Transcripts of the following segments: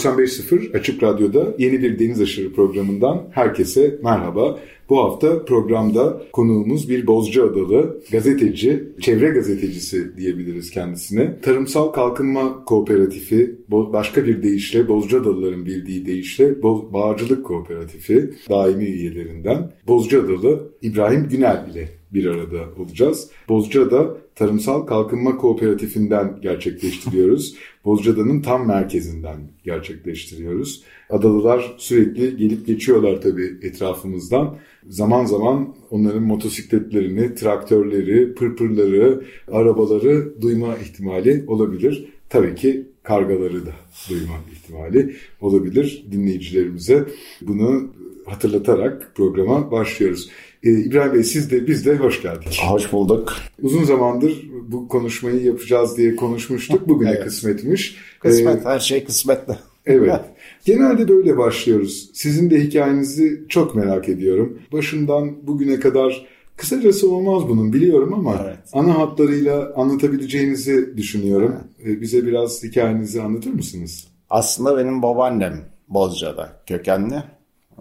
95.0 Açık Radyo'da yeni bir Deniz Aşırı programından herkese merhaba. Bu hafta programda konuğumuz bir Bozcaadalı gazeteci, çevre gazetecisi diyebiliriz kendisine. Tarımsal Kalkınma Kooperatifi, başka bir deyişle Bozcaadalıların bildiği deyişle Bağcılık Kooperatifi daimi üyelerinden Bozcaadalı İbrahim Günel ile bir arada olacağız. Bozcaada Tarımsal Kalkınma Kooperatifinden gerçekleştiriyoruz. Bozcaada'nın tam merkezinden gerçekleştiriyoruz. Adalılar sürekli gelip geçiyorlar tabii etrafımızdan. Zaman zaman onların motosikletlerini, traktörleri, pırpırları, arabaları duyma ihtimali olabilir. Tabii ki kargaları da duyma ihtimali olabilir dinleyicilerimize. Bunu hatırlatarak programa başlıyoruz. Ee, İbrahim Bey siz de biz de hoş geldik. Hoş bulduk. Uzun zamandır bu konuşmayı yapacağız diye konuşmuştuk. Bugüne evet. kısmetmiş. Kısmet, ee, her şey kısmetle. Evet. Genelde böyle başlıyoruz. Sizin de hikayenizi çok merak ediyorum. Başından bugüne kadar kısacası olmaz bunun biliyorum ama evet. ana hatlarıyla anlatabileceğinizi düşünüyorum. Evet. Ee, bize biraz hikayenizi anlatır mısınız? Aslında benim babaannem Bozca'da kökenli.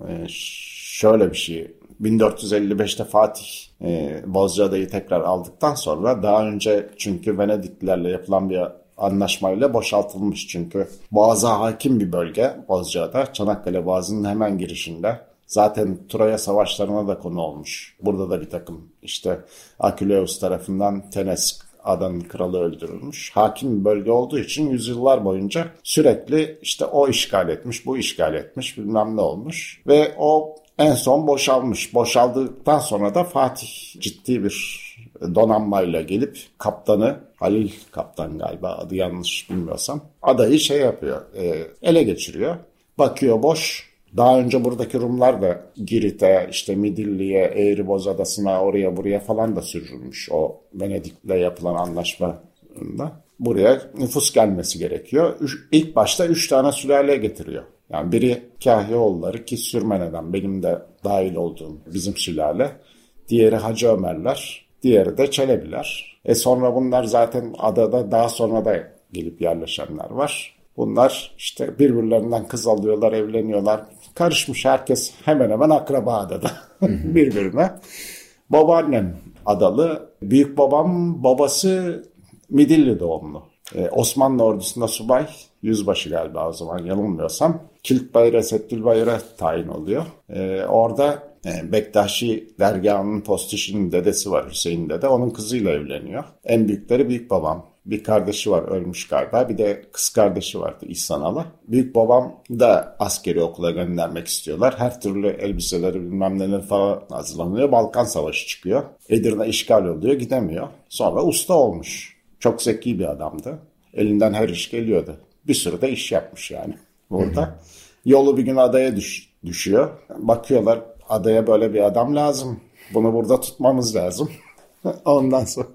Ee, şöyle bir şey 1455'te Fatih e, Bozcaada'yı tekrar aldıktan sonra daha önce çünkü Venediklilerle yapılan bir anlaşmayla boşaltılmış çünkü Boğaz'a hakim bir bölge Bozcaada. Çanakkale Boğazı'nın hemen girişinde. Zaten Troya savaşlarına da konu olmuş. Burada da bir takım işte Aküleus tarafından Tenes adanın kralı öldürülmüş. Hakim bölge olduğu için yüzyıllar boyunca sürekli işte o işgal etmiş, bu işgal etmiş, bilmem ne olmuş. Ve o en son boşalmış. Boşaldıktan sonra da Fatih ciddi bir donanmayla gelip kaptanı Halil kaptan galiba adı yanlış bilmiyorsam adayı şey yapıyor e, ele geçiriyor. Bakıyor boş. Daha önce buradaki Rumlar da Girit'e, işte Midilli'ye, Eğriboz Adası'na, oraya buraya falan da sürülmüş o Venedik'le yapılan anlaşmada. Buraya nüfus gelmesi gerekiyor. Üç, ilk başta üç tane sülale getiriyor. Yani biri Kahyaoğulları ki Sürmene'den benim de dahil olduğum bizim sülale. Diğeri Hacı Ömerler, diğeri de Çelebiler. E sonra bunlar zaten adada daha sonra da gelip yerleşenler var. Bunlar işte birbirlerinden kız alıyorlar, evleniyorlar. Karışmış herkes hemen hemen akraba adada birbirine. Babaannem adalı. Büyük babam babası Midilli doğumlu. Ee, Osmanlı ordusunda subay, yüzbaşı galiba o zaman yanılmıyorsam. Kilit Bayır'a, Settül Bayır'a tayin oluyor. Ee, orada e, Bektaşi dergahının postişinin dedesi var Hüseyin dede. Onun kızıyla evleniyor. En büyükleri büyük babam. Bir kardeşi var ölmüş galiba. Bir de kız kardeşi vardı İhsan. Büyük babam da askeri okula göndermek istiyorlar. Her türlü elbiseleri bilmem neler falan hazırlanıyor. Balkan Savaşı çıkıyor. Edirne işgal oluyor gidemiyor. Sonra usta olmuş. Çok zeki bir adamdı. Elinden her iş geliyordu. Bir sürü de iş yapmış yani burada. Yolu bir gün adaya düş, düşüyor. Bakıyorlar adaya böyle bir adam lazım. Bunu burada tutmamız lazım. Ondan sonra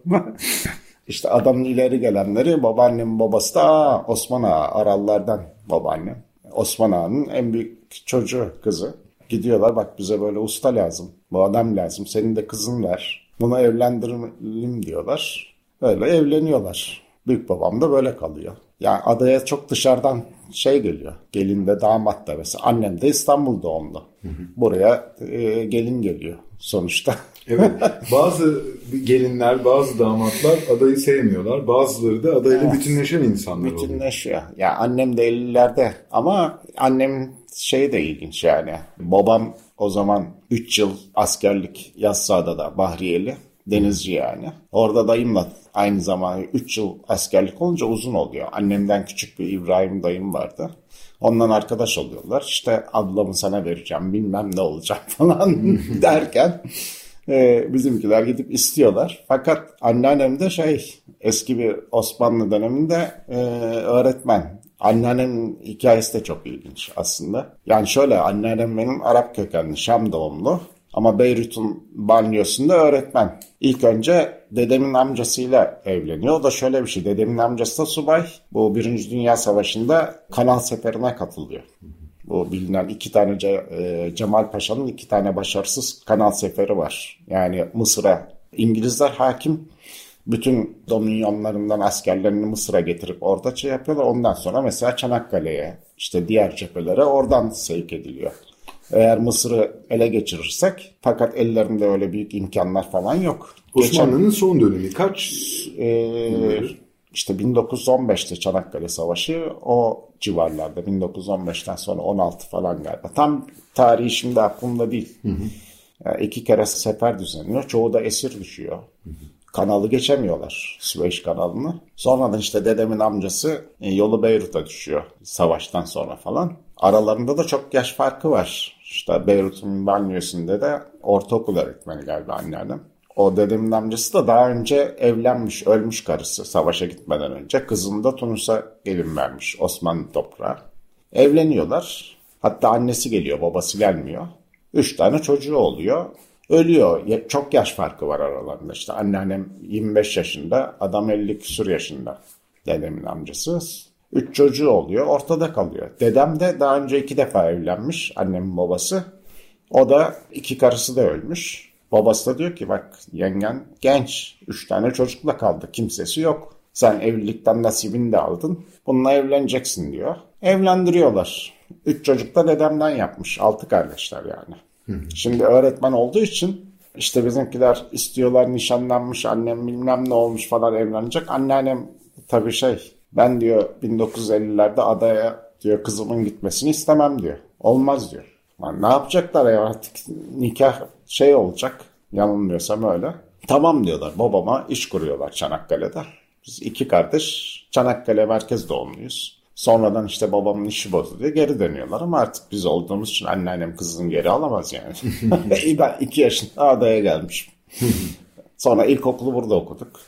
işte adamın ileri gelenleri babaannem babası da Osman Ağa Arallardan babaannem. Osman Ağa'nın en büyük çocuğu kızı. Gidiyorlar bak bize böyle usta lazım. Bu adam lazım. Senin de kızın var. Bunu evlendirelim diyorlar. Öyle evleniyorlar. Büyük babam da böyle kalıyor. Yani adaya çok dışarıdan şey geliyor. Gelin de damat da mesela. Annem de İstanbul doğumlu. Buraya e, gelin geliyor sonuçta. evet. Bazı gelinler, bazı damatlar adayı sevmiyorlar. Bazıları da adayla evet. bütünleşen insanlar oluyor. Bütünleşiyor. Ya yani annem de 50'lerde ama annem şey de ilginç yani. Babam o zaman 3 yıl askerlik Yassıada'da Bahriyeli. Denizci yani. Orada dayımla aynı zamanda 3 yıl askerlik olunca uzun oluyor. Annemden küçük bir İbrahim dayım vardı. Ondan arkadaş oluyorlar. İşte ablamı sana vereceğim bilmem ne olacak falan derken e, bizimkiler gidip istiyorlar. Fakat anneannem de şey eski bir Osmanlı döneminde e, öğretmen Anneannemin hikayesi de çok ilginç aslında. Yani şöyle anneannem benim Arap kökenli Şam doğumlu. Ama Beyrut'un banliyosunda öğretmen. İlk önce dedemin amcasıyla evleniyor. O da şöyle bir şey. Dedemin amcası da subay. Bu Birinci Dünya Savaşı'nda kanal seferine katılıyor. Bu bilinen iki tane e, Cemal Paşa'nın iki tane başarısız kanal seferi var. Yani Mısır'a İngilizler hakim bütün dominyonlarından askerlerini Mısır'a getirip orada şey yapıyorlar. Ondan sonra mesela Çanakkale'ye işte diğer cephelere oradan sevk ediliyor. Eğer Mısır'ı ele geçirirsek fakat ellerinde öyle büyük imkanlar falan yok. Osmanlı'nın Geçen, son dönemi kaç? E, işte 1915'te Çanakkale Savaşı o civarlarda 1915'ten sonra 16 falan galiba. Tam tarihi şimdi aklımda değil. Hı hı. Yani iki kere sefer düzenliyor. Çoğu da esir düşüyor. Hı hı kanalı geçemiyorlar. Süveyş kanalını. Sonradan işte dedemin amcası e, yolu Beyrut'a düşüyor savaştan sonra falan. Aralarında da çok yaş farkı var. İşte Beyrut'un banliyosunda de ortaokul öğretmeni galiba anneannem. O dedemin amcası da daha önce evlenmiş, ölmüş karısı savaşa gitmeden önce. Kızını da Tunus'a gelin vermiş Osmanlı toprağı. Evleniyorlar. Hatta annesi geliyor, babası gelmiyor. Üç tane çocuğu oluyor. Ölüyor. Çok yaş farkı var aralarında. İşte anneannem 25 yaşında, adam 50 küsur yaşında. Dedemin amcası. Üç çocuğu oluyor, ortada kalıyor. Dedem de daha önce iki defa evlenmiş, annemin babası. O da iki karısı da ölmüş. Babası da diyor ki bak yengen genç, üç tane çocukla kaldı, kimsesi yok. Sen evlilikten nasibini de aldın, bununla evleneceksin diyor. Evlendiriyorlar. Üç çocuk da dedemden yapmış, altı kardeşler yani. Şimdi öğretmen olduğu için işte bizimkiler istiyorlar nişanlanmış annem bilmem ne olmuş falan evlenecek. Anneannem tabii şey ben diyor 1950'lerde adaya diyor kızımın gitmesini istemem diyor. Olmaz diyor. Yani ne yapacaklar ya artık nikah şey olacak yanılmıyorsam öyle. Tamam diyorlar babama iş kuruyorlar Çanakkale'de. Biz iki kardeş Çanakkale merkez doğumluyuz. Sonradan işte babamın işi bozuluyor geri dönüyorlar ama artık biz olduğumuz için anneannem kızını geri alamaz yani. ben iki yaşında adaya gelmişim. Sonra ilkokulu burada okuduk.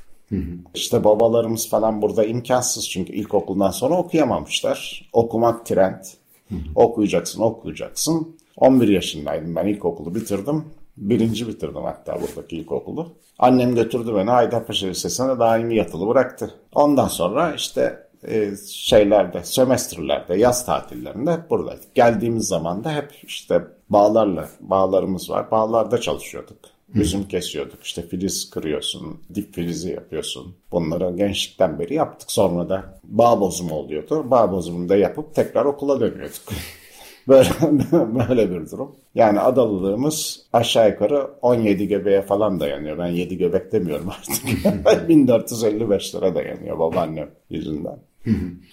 İşte babalarımız falan burada imkansız çünkü ilkokuldan sonra okuyamamışlar. Okumak trend. okuyacaksın, okuyacaksın. 11 yaşındaydım ben ilkokulu bitirdim. Birinci bitirdim hatta buradaki ilkokulu. Annem götürdü beni Haydarpaşa Lisesi'ne daimi yatılı bıraktı. Ondan sonra işte e, şeylerde, sömestrlerde, yaz tatillerinde hep buradaydık. Geldiğimiz zaman da hep işte bağlarla, bağlarımız var. Bağlarda çalışıyorduk. Üzüm kesiyorduk. İşte filiz kırıyorsun, dip filizi yapıyorsun. Bunları gençlikten beri yaptık. Sonra da bağ bozumu oluyordu. Bağ bozumunu da yapıp tekrar okula dönüyorduk. Böyle, böyle bir durum. Yani adalılığımız aşağı yukarı 17 göbeğe falan dayanıyor. Ben 7 göbek demiyorum artık. 1455'lere dayanıyor babaannem yüzünden.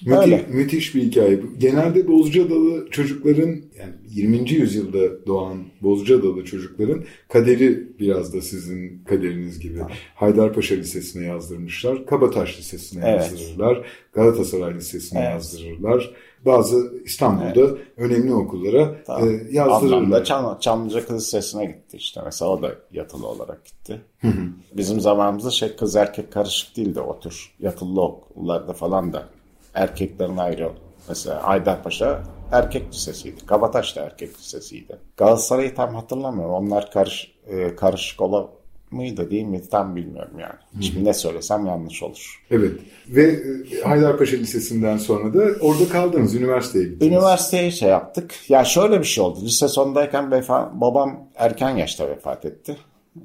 Müthi, müthiş bir hikaye. Genelde Bozcaadalı çocukların yani 20. yüzyılda doğan Bozcaadalı çocukların kaderi biraz da sizin kaderiniz gibi. Ha. Haydarpaşa Lisesi'ne yazdırmışlar. Kabataş Lisesi'ne evet. yazdırırlar. Galatasaray Lisesi'ne evet. yazdırırlar. Bazı İstanbul'da evet. önemli okullara tamam. e, yazdırırlar. Çam, Çamlıca Kız Lisesi'ne gitti işte. Mesela o da yatılı olarak gitti. Bizim zamanımızda şey kız erkek karışık değildi o tür yatılı okullarda falan da erkeklerin ayrı. Mesela Haydarpaşa erkek lisesiydi. Kabataş da erkek lisesiydi. Galatasaray'ı tam hatırlamıyorum. Onlar karış, e, karışık ola mıydı değil mi tam bilmiyorum yani. Hı. Şimdi ne söylesem yanlış olur. Evet. Ve e, Haydarpaşa Lisesi'nden sonra da orada kaldınız. Üniversiteye gittiniz. Üniversiteye şey yaptık. Ya şöyle bir şey oldu. Lise sondayken vefa, babam erken yaşta vefat etti.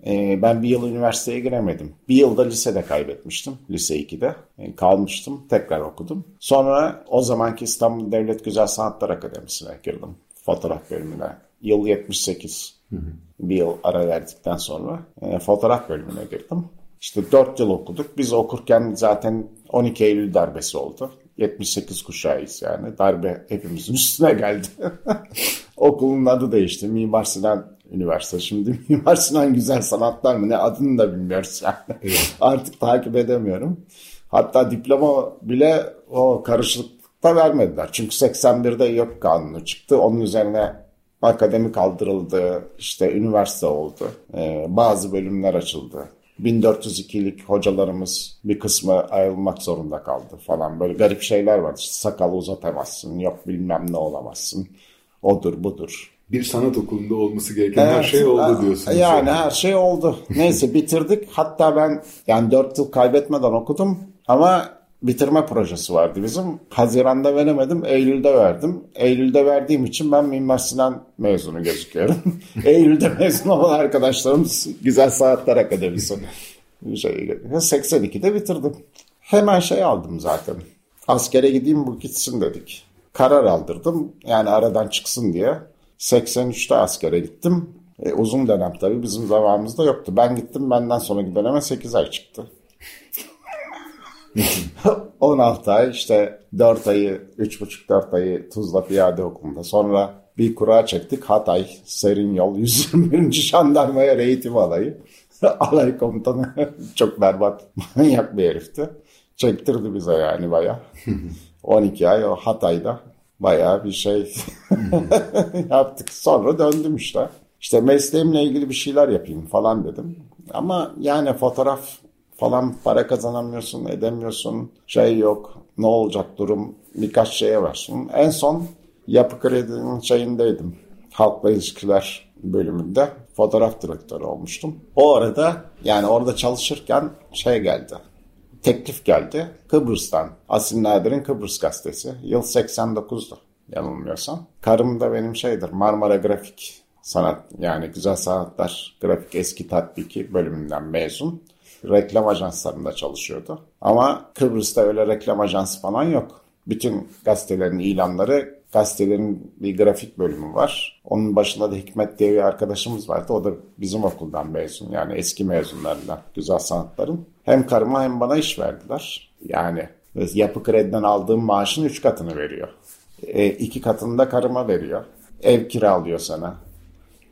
Ee, ben bir yıl üniversiteye giremedim. Bir yılda lisede kaybetmiştim. Lise 2'de. Ee, kalmıştım. Tekrar okudum. Sonra o zamanki İstanbul Devlet Güzel Sanatlar Akademisi'ne girdim. Fotoğraf bölümüne. Yıl 78. Hı hı. Bir yıl ara verdikten sonra e, fotoğraf bölümüne girdim. İşte 4 yıl okuduk. Biz okurken zaten 12 Eylül darbesi oldu. 78 kuşağıyız yani. Darbe hepimizin üstüne geldi. Okulun adı değişti. Mimar Sinan üniversite. Şimdi Mimar Sinan Güzel Sanatlar mı ne adını da bilmiyoruz yani. Evet. Artık takip edemiyorum. Hatta diploma bile o karışıklıkta vermediler. Çünkü 81'de yok kanunu çıktı. Onun üzerine akademi kaldırıldı. işte üniversite oldu. Ee, bazı bölümler açıldı. 1402'lik hocalarımız bir kısmı ayrılmak zorunda kaldı falan. Böyle garip şeyler var. İşte sakalı uzatamazsın, yok bilmem ne olamazsın. Odur budur. Bir sanat okulunda olması gereken her şey oldu diyorsunuz. Yani her şey oldu. Neyse bitirdik. Hatta ben yani 4 yıl kaybetmeden okudum. Ama bitirme projesi vardı bizim. Haziran'da veremedim, Eylül'de verdim. Eylül'de verdiğim için ben Mimar Sinan mezunu gözüküyorum. Eylül'de mezun olan arkadaşlarımız Güzel Sanatlar Akademisi. Şey, 82'de bitirdim. Hemen şey aldım zaten. Askere gideyim bu gitsin dedik. Karar aldırdım. Yani aradan çıksın diye. 83'te askere gittim. E, uzun dönem tabii bizim zamanımızda yoktu. Ben gittim benden sonraki döneme 8 ay çıktı. 16 ay işte 4 ayı 3,5-4 ayı Tuzla Piyade Okulu'nda. Sonra bir kura çektik Hatay Serin Yol 121. Jandarmaya eğitim alayı. Alay komutanı çok berbat manyak bir herifti. Çektirdi bize yani baya. 12 ay o Hatay'da baya bir şey yaptık. Sonra döndüm işte. İşte mesleğimle ilgili bir şeyler yapayım falan dedim. Ama yani fotoğraf falan para kazanamıyorsun, edemiyorsun. Şey yok, ne olacak durum birkaç şeye varsın. En son yapı kredinin şeyindeydim. Halkla ilişkiler bölümünde fotoğraf direktörü olmuştum. O arada yani orada çalışırken şey geldi. Teklif geldi Kıbrıs'tan. Asil Nadir'in Kıbrıs gazetesi. Yıl 89'du yanılmıyorsam. Karım da benim şeydir Marmara Grafik Sanat yani Güzel Sanatlar Grafik Eski Tatbiki bölümünden mezun reklam ajanslarında çalışıyordu. Ama Kıbrıs'ta öyle reklam ajansı falan yok. Bütün gazetelerin ilanları, gazetelerin bir grafik bölümü var. Onun başında da Hikmet diye bir arkadaşımız vardı. O da bizim okuldan mezun. Yani eski mezunlarından güzel sanatların. Hem karıma hem bana iş verdiler. Yani yapı krediden aldığım maaşın üç katını veriyor. E, iki katını da karıma veriyor. Ev kiralıyor sana.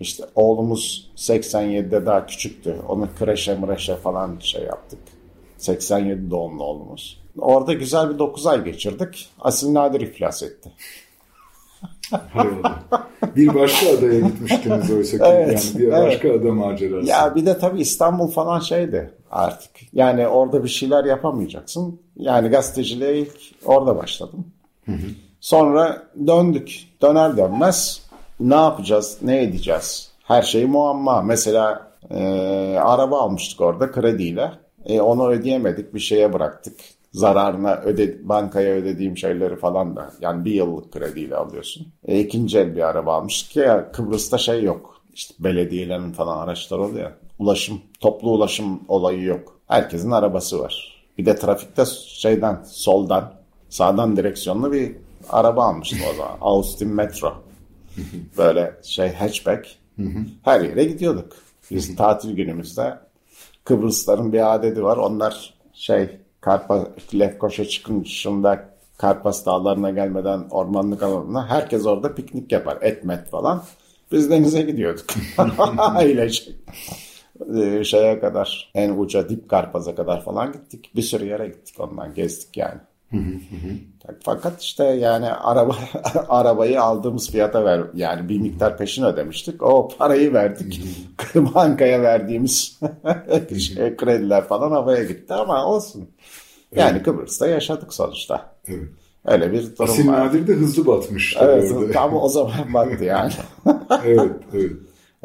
İşte oğlumuz 87'de daha küçüktü. Onu kreşe mreşe falan şey yaptık. 87 doğumlu oğlumuz. Orada güzel bir 9 ay geçirdik. Asil Nadir iflas etti. bir başka adaya gitmiştiniz oysa ki. Evet, yani bir evet. başka ada macerası. Ya bir de tabii İstanbul falan şeydi artık. Yani orada bir şeyler yapamayacaksın. Yani gazeteciliğe ilk orada başladım. Hı hı. Sonra döndük. Döner dönmez ne yapacağız, ne edeceğiz? Her şey muamma. Mesela e, araba almıştık orada krediyle. E, onu ödeyemedik, bir şeye bıraktık. Zararına öde, bankaya ödediğim şeyleri falan da. Yani bir yıllık krediyle alıyorsun. E, ikinci el bir araba almıştık ki ya Kıbrıs'ta şey yok. İşte belediyelerin falan araçlar oluyor. Ulaşım, toplu ulaşım olayı yok. Herkesin arabası var. Bir de trafikte şeyden, soldan, sağdan direksiyonlu bir araba almıştım o zaman. Austin Metro. Böyle şey hatchback. Her yere gidiyorduk. Biz tatil günümüzde Kıbrısların bir adeti var. Onlar şey Karpa, Lefkoşa çıkışında Karpas dağlarına gelmeden ormanlık alanına herkes orada piknik yapar. Etmet falan. Biz denize gidiyorduk. Ailece. Ee, şeye kadar en uca dip Karpaz'a kadar falan gittik. Bir sürü yere gittik ondan gezdik yani. Fakat işte yani araba arabayı aldığımız fiyata ver yani bir miktar peşin ödemiştik. O parayı verdik. Bankaya verdiğimiz şey, krediler falan havaya gitti ama olsun. Yani evet. Kıbrıs'ta yaşadık sonuçta. Evet. Öyle bir durum Asil var. Nadir de hızlı batmış. Evet orada. tam o zaman battı yani. evet, evet.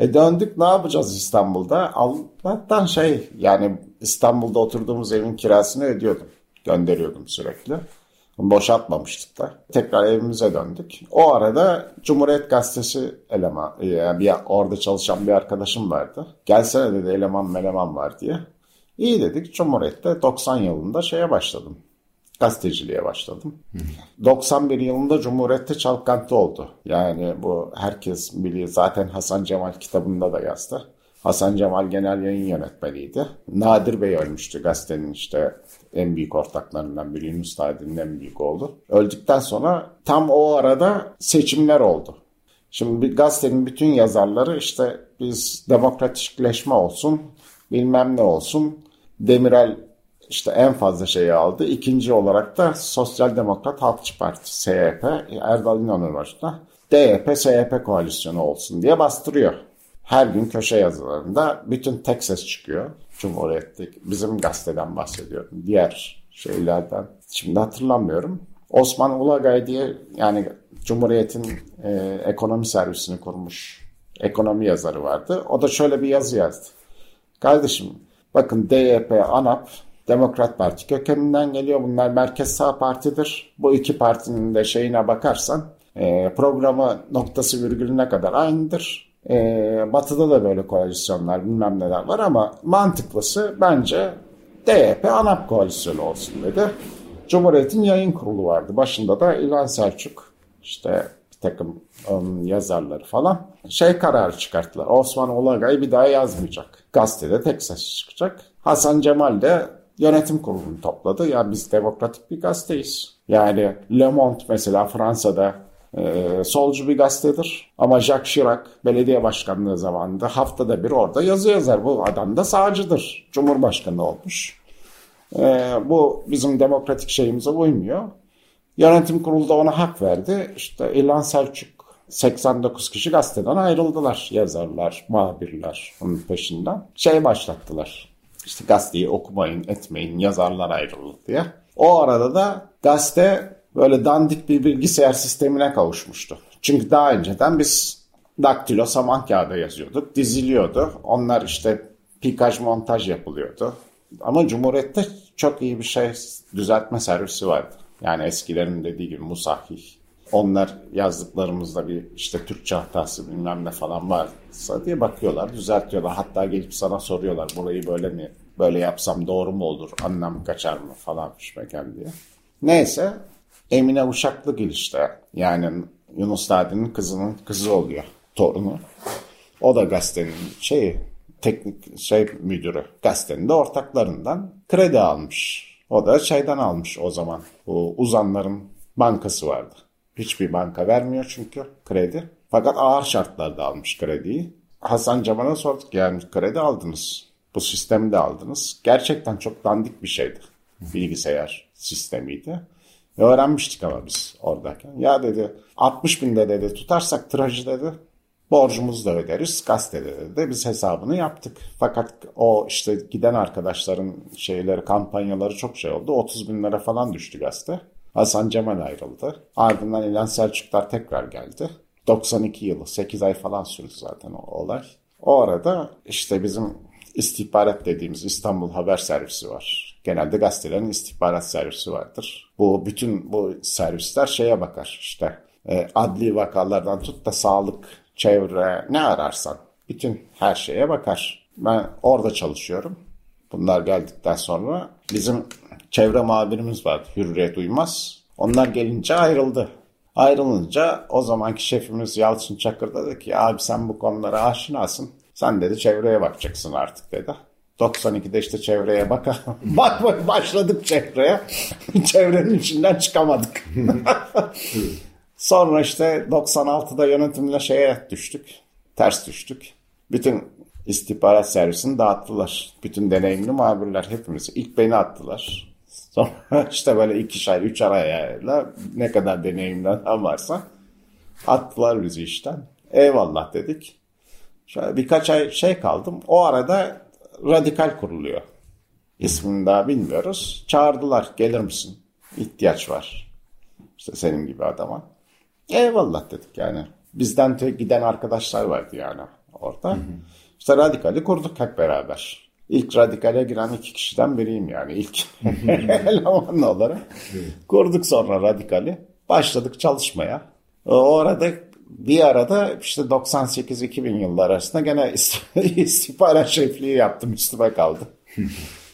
E döndük ne yapacağız İstanbul'da? Allah'tan şey yani İstanbul'da oturduğumuz evin kirasını ödüyordum gönderiyordum sürekli. Boşaltmamıştık da. Tekrar evimize döndük. O arada Cumhuriyet Gazetesi eleman, yani bir, orada çalışan bir arkadaşım vardı. Gelsene dedi eleman meleman var diye. İyi dedik Cumhuriyet'te 90 yılında şeye başladım. Gazeteciliğe başladım. 91 yılında Cumhuriyet'te çalkantı oldu. Yani bu herkes biliyor. Zaten Hasan Cemal kitabında da yazdı. Hasan Cemal genel yayın yönetmeniydi. Nadir Bey ölmüştü gazetenin işte en büyük ortaklarından biri Yunus Tadi'nin en büyük oğlu. Öldükten sonra tam o arada seçimler oldu. Şimdi bir gazetenin bütün yazarları işte biz demokratikleşme olsun, bilmem ne olsun. Demirel işte en fazla şeyi aldı. İkinci olarak da Sosyal Demokrat Halkçı Parti, SHP, Erdal İnanır başta. DYP, SHP koalisyonu olsun diye bastırıyor. her gün köşe yazılarında bütün tek ses çıkıyor. Cumhuriyet'teki bizim gazeteden bahsediyorum. Diğer şeylerden şimdi hatırlamıyorum. Osman Ulagay diye yani Cumhuriyet'in e, ekonomi servisini kurmuş ekonomi yazarı vardı. O da şöyle bir yazı yazdı. Kardeşim bakın DYP, ANAP Demokrat Parti kökeninden geliyor. Bunlar merkez sağ partidir. Bu iki partinin de şeyine bakarsan e, programı noktası virgülüne kadar aynıdır. E, batı'da da böyle koalisyonlar bilmem neler var ama mantıklısı bence DYP ANAP koalisyonu olsun dedi. Cumhuriyet'in yayın kurulu vardı. Başında da İlhan Selçuk işte bir takım um, yazarları falan şey kararı çıkarttılar. Osman Olagay bir daha yazmayacak. Gazetede tek ses çıkacak. Hasan Cemal de yönetim kurulunu topladı. Ya biz demokratik bir gazeteyiz. Yani Le Monde mesela Fransa'da e, solcu bir gazetedir. Ama Jacques Chirac belediye başkanlığı zamanında haftada bir orada yazı yazar. Bu adam da sağcıdır. Cumhurbaşkanı olmuş. E, bu bizim demokratik şeyimize uymuyor. Yönetim kurulu da ona hak verdi. İşte İlhan Selçuk 89 kişi gazeteden ayrıldılar. Yazarlar, muhabirler onun peşinden. Şey başlattılar. İşte gazeteyi okumayın, etmeyin, yazarlar ayrıldı diye. O arada da gazete böyle dandik bir bilgisayar sistemine kavuşmuştu. Çünkü daha önceden biz daktilo saman kağıda yazıyorduk, diziliyordu. Onlar işte pikaj montaj yapılıyordu. Ama Cumhuriyet'te çok iyi bir şey düzeltme servisi vardı. Yani eskilerin dediği gibi musahih. Onlar yazdıklarımızda bir işte Türkçe hatası bilmem ne falan varsa diye bakıyorlar, düzeltiyorlar. Hatta gelip sana soruyorlar burayı böyle mi, böyle yapsam doğru mu olur, anlam kaçar mı falan fişmeken diye. Neyse Emine Uşaklıgil işte yani Yunus Nadi'nin kızının kızı oluyor, torunu. O da gazetenin şeyi, teknik şey müdürü. Gazetenin de ortaklarından kredi almış. O da şeyden almış o zaman. Bu uzanların bankası vardı. Hiçbir banka vermiyor çünkü kredi. Fakat ağır şartlarda almış krediyi. Hasan Cemal'a sorduk yani kredi aldınız. Bu sistemi de aldınız. Gerçekten çok dandik bir şeydi. Bilgisayar sistemiydi. Ve öğrenmiştik ama biz oradayken. Ya dedi 60 binde dedi tutarsak tirajı dedi borcumuzu da öderiz gazetede de biz hesabını yaptık. Fakat o işte giden arkadaşların şeyleri kampanyaları çok şey oldu. 30 bin lira falan düştü gazete. Hasan Cemal ayrıldı. Ardından İlhan Selçuklar tekrar geldi. 92 yılı 8 ay falan sürdü zaten o olay. O arada işte bizim istihbarat dediğimiz İstanbul Haber Servisi var. Genelde gazetelerin istihbarat servisi vardır. Bu bütün bu servisler şeye bakar işte e, adli vakalardan tut da sağlık, çevre ne ararsan bütün her şeye bakar. Ben orada çalışıyorum. Bunlar geldikten sonra bizim çevre muhabirimiz vardı Hürriyet Uymaz. Onlar gelince ayrıldı. Ayrılınca o zamanki şefimiz Yalçın Çakır dedi ki abi sen bu konulara aşinasın. Sen dedi çevreye bakacaksın artık dedi. 92'de işte çevreye baka bak başladık çevreye. Çevrenin içinden çıkamadık. Sonra işte 96'da yönetimle şeye düştük. Ters düştük. Bütün istihbarat servisini dağıttılar. Bütün deneyimli muhabirler hepimizi. ilk beni attılar. Sonra işte böyle ikişer, üç arayla ne kadar deneyimli adam varsa attılar bizi işten. Eyvallah dedik. Şöyle birkaç ay şey kaldım. O arada radikal kuruluyor. İsmini daha bilmiyoruz. Çağırdılar gelir misin? İhtiyaç var. İşte senin gibi adama. Eyvallah dedik yani. Bizden giden arkadaşlar vardı yani orada. Hı hı. İşte radikali kurduk hep beraber. İlk radikale giren iki kişiden biriyim yani ilk eleman olarak. Kurduk sonra radikali. Başladık çalışmaya. O arada bir arada işte 98-2000 yıllar arasında gene istihbarat şefliği yaptım üstüme kaldı.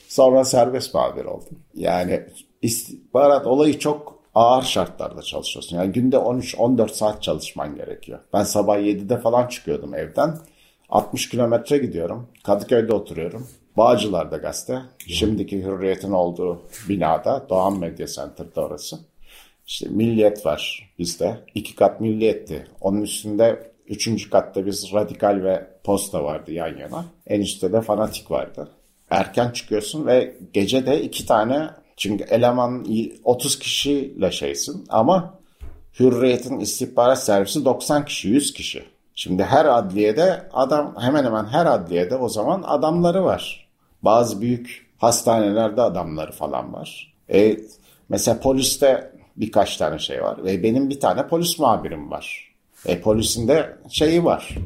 Sonra serbest muhabir oldum. Yani istihbarat olayı çok ağır şartlarda çalışıyorsun. Yani günde 13-14 saat çalışman gerekiyor. Ben sabah 7'de falan çıkıyordum evden. 60 kilometre gidiyorum. Kadıköy'de oturuyorum. Bağcılar'da gazete. Şimdiki Hürriyet'in olduğu binada. Doğan Medya Center'da orası. İşte Milliyet var bizde. iki kat Milliyet'ti. Onun üstünde üçüncü katta biz Radikal ve Posta vardı yan yana. En üstte de Fanatik vardı. Erken çıkıyorsun ve gece de iki tane çünkü eleman 30 kişiyle şeysin ama Hürriyet'in istihbarat servisi 90 kişi, 100 kişi. Şimdi her adliyede adam hemen hemen her adliyede o zaman adamları var. Bazı büyük hastanelerde adamları falan var. E, mesela poliste birkaç tane şey var. Ve benim bir tane polis muhabirim var. E, polisin de şeyi var.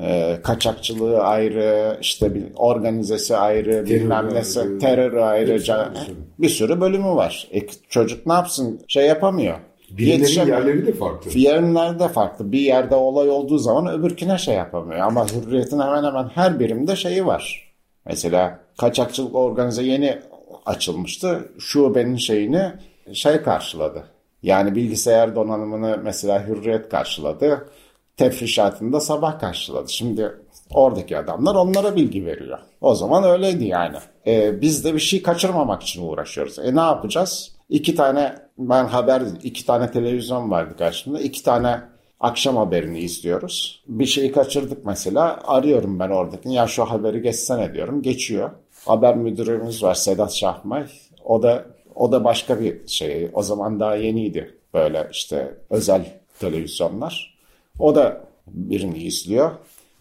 E, kaçakçılığı ayrı, işte bir organizesi ayrı, bilmem nesi, ayrı. terörü ayrı, bir sürü. bir sürü bölümü var. E, çocuk ne yapsın? Şey yapamıyor. Yetişemiyor. yerleri de farklı. Yerlerde farklı. Bir yerde olay olduğu zaman öbürküne şey yapamıyor. Ama hürriyetin hemen hemen her birimde şeyi var. Mesela kaçakçılık organize yeni açılmıştı. Şubenin şeyini şey karşıladı. Yani bilgisayar donanımını mesela hürriyet karşıladı. Tefrişatını da sabah karşıladı. Şimdi oradaki adamlar onlara bilgi veriyor. O zaman öyleydi yani. Ee, biz de bir şey kaçırmamak için uğraşıyoruz. E ne yapacağız? İki tane ben haber, iki tane televizyon vardı karşımda. İki tane akşam haberini izliyoruz. Bir şeyi kaçırdık mesela. Arıyorum ben oradaki. Ya şu haberi geçsene diyorum. Geçiyor. Haber müdürümüz var Sedat Şahmay. O da o da başka bir şey. O zaman daha yeniydi. Böyle işte özel televizyonlar. O da birini izliyor.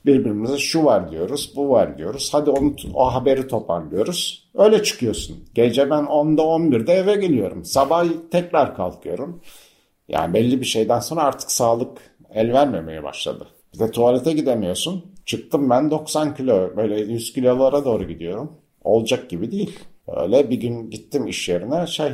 Birbirimize şu var diyoruz, bu var diyoruz. Hadi onu, o haberi toparlıyoruz. Öyle çıkıyorsun. Gece ben 10'da 11'de eve geliyorum. Sabah tekrar kalkıyorum. Yani belli bir şeyden sonra artık sağlık el vermemeye başladı. Bir de tuvalete gidemiyorsun. Çıktım ben 90 kilo, böyle 100 kilolara doğru gidiyorum. Olacak gibi değil. Öyle bir gün gittim iş yerine şey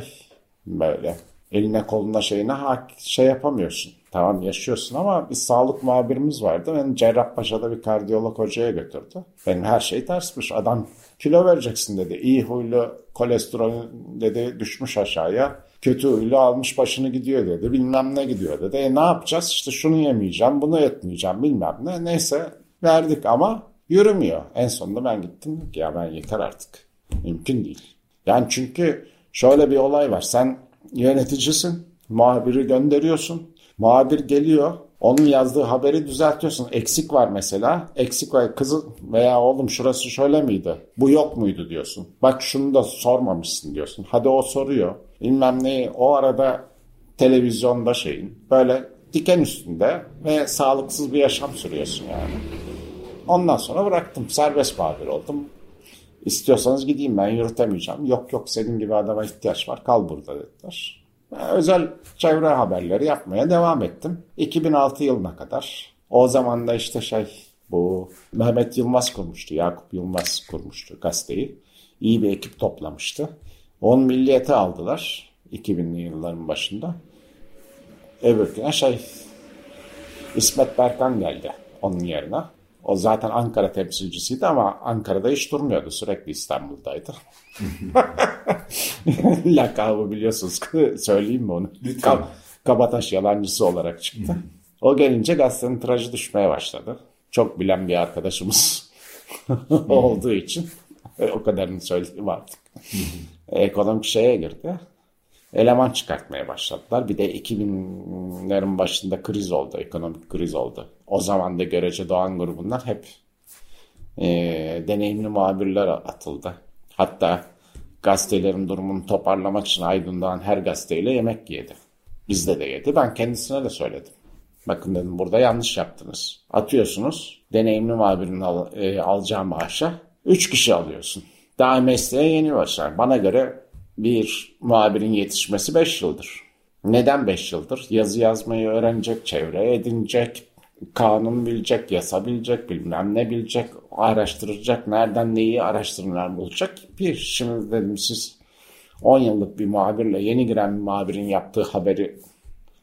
böyle eline koluna şeyine şey yapamıyorsun. Tamam yaşıyorsun ama bir sağlık muhabirimiz vardı. Beni Cerrahpaşa'da bir kardiyolog hocaya götürdü. Benim her şey tersmiş. Adam kilo vereceksin dedi. İyi huylu kolesterol dedi düşmüş aşağıya. Kötü huylu almış başını gidiyor dedi. Bilmem ne gidiyor dedi. E ne yapacağız? İşte şunu yemeyeceğim, bunu etmeyeceğim bilmem ne. Neyse verdik ama yürümüyor. En sonunda ben gittim. Ki, Ya ben yeter artık. Mümkün değil. Yani çünkü şöyle bir olay var. Sen yöneticisin. Muhabiri gönderiyorsun. Muhabir geliyor. Onun yazdığı haberi düzeltiyorsun. Eksik var mesela. Eksik var. Kızı veya oğlum şurası şöyle miydi? Bu yok muydu diyorsun. Bak şunu da sormamışsın diyorsun. Hadi o soruyor. Bilmem neyi. O arada televizyonda şeyin. Böyle diken üstünde ve sağlıksız bir yaşam sürüyorsun yani. Ondan sonra bıraktım. Serbest muhabir oldum. İstiyorsanız gideyim ben yürütemeyeceğim. Yok yok senin gibi adama ihtiyaç var kal burada dediler. Özel çevre haberleri yapmaya devam ettim. 2006 yılına kadar. O zaman da işte şey bu Mehmet Yılmaz kurmuştu. Yakup Yılmaz kurmuştu gazeteyi. İyi bir ekip toplamıştı. On milliyete aldılar 2000'li yılların başında. Öbürküne şey İsmet Berkan geldi onun yerine. O zaten Ankara temsilcisiydi ama Ankara'da hiç durmuyordu. Sürekli İstanbul'daydı. Lakabı biliyorsunuz. Söyleyeyim mi onu? Lütfen. Kab- Kabataş yalancısı olarak çıktı. O gelince gazetenin tirajı düşmeye başladı. Çok bilen bir arkadaşımız olduğu için e, o kadarını söyleyeyim artık. Ekonomik şeye girdi. Eleman çıkartmaya başladılar. Bir de 2000'lerin başında kriz oldu. Ekonomik kriz oldu. O zaman da görece Doğan grubundan hep e, deneyimli muhabirler atıldı. Hatta gazetelerin durumunu toparlamak için Aydın her gazeteyle yemek yedi. Bizde de yedi. Ben kendisine de söyledim. Bakın dedim burada yanlış yaptınız. Atıyorsunuz. Deneyimli muhabirin al, e, alacağı maaşa 3 kişi alıyorsun. Daha mesleğe yeni başlar. Bana göre bir muhabirin yetişmesi 5 yıldır. Neden 5 yıldır? Yazı yazmayı öğrenecek, çevre edinecek, kanun bilecek, yasa bilecek, bilmem ne bilecek, araştıracak, nereden neyi araştırmalar bulacak. Bir, şimdi dedim siz 10 yıllık bir muhabirle yeni giren bir muhabirin yaptığı haberi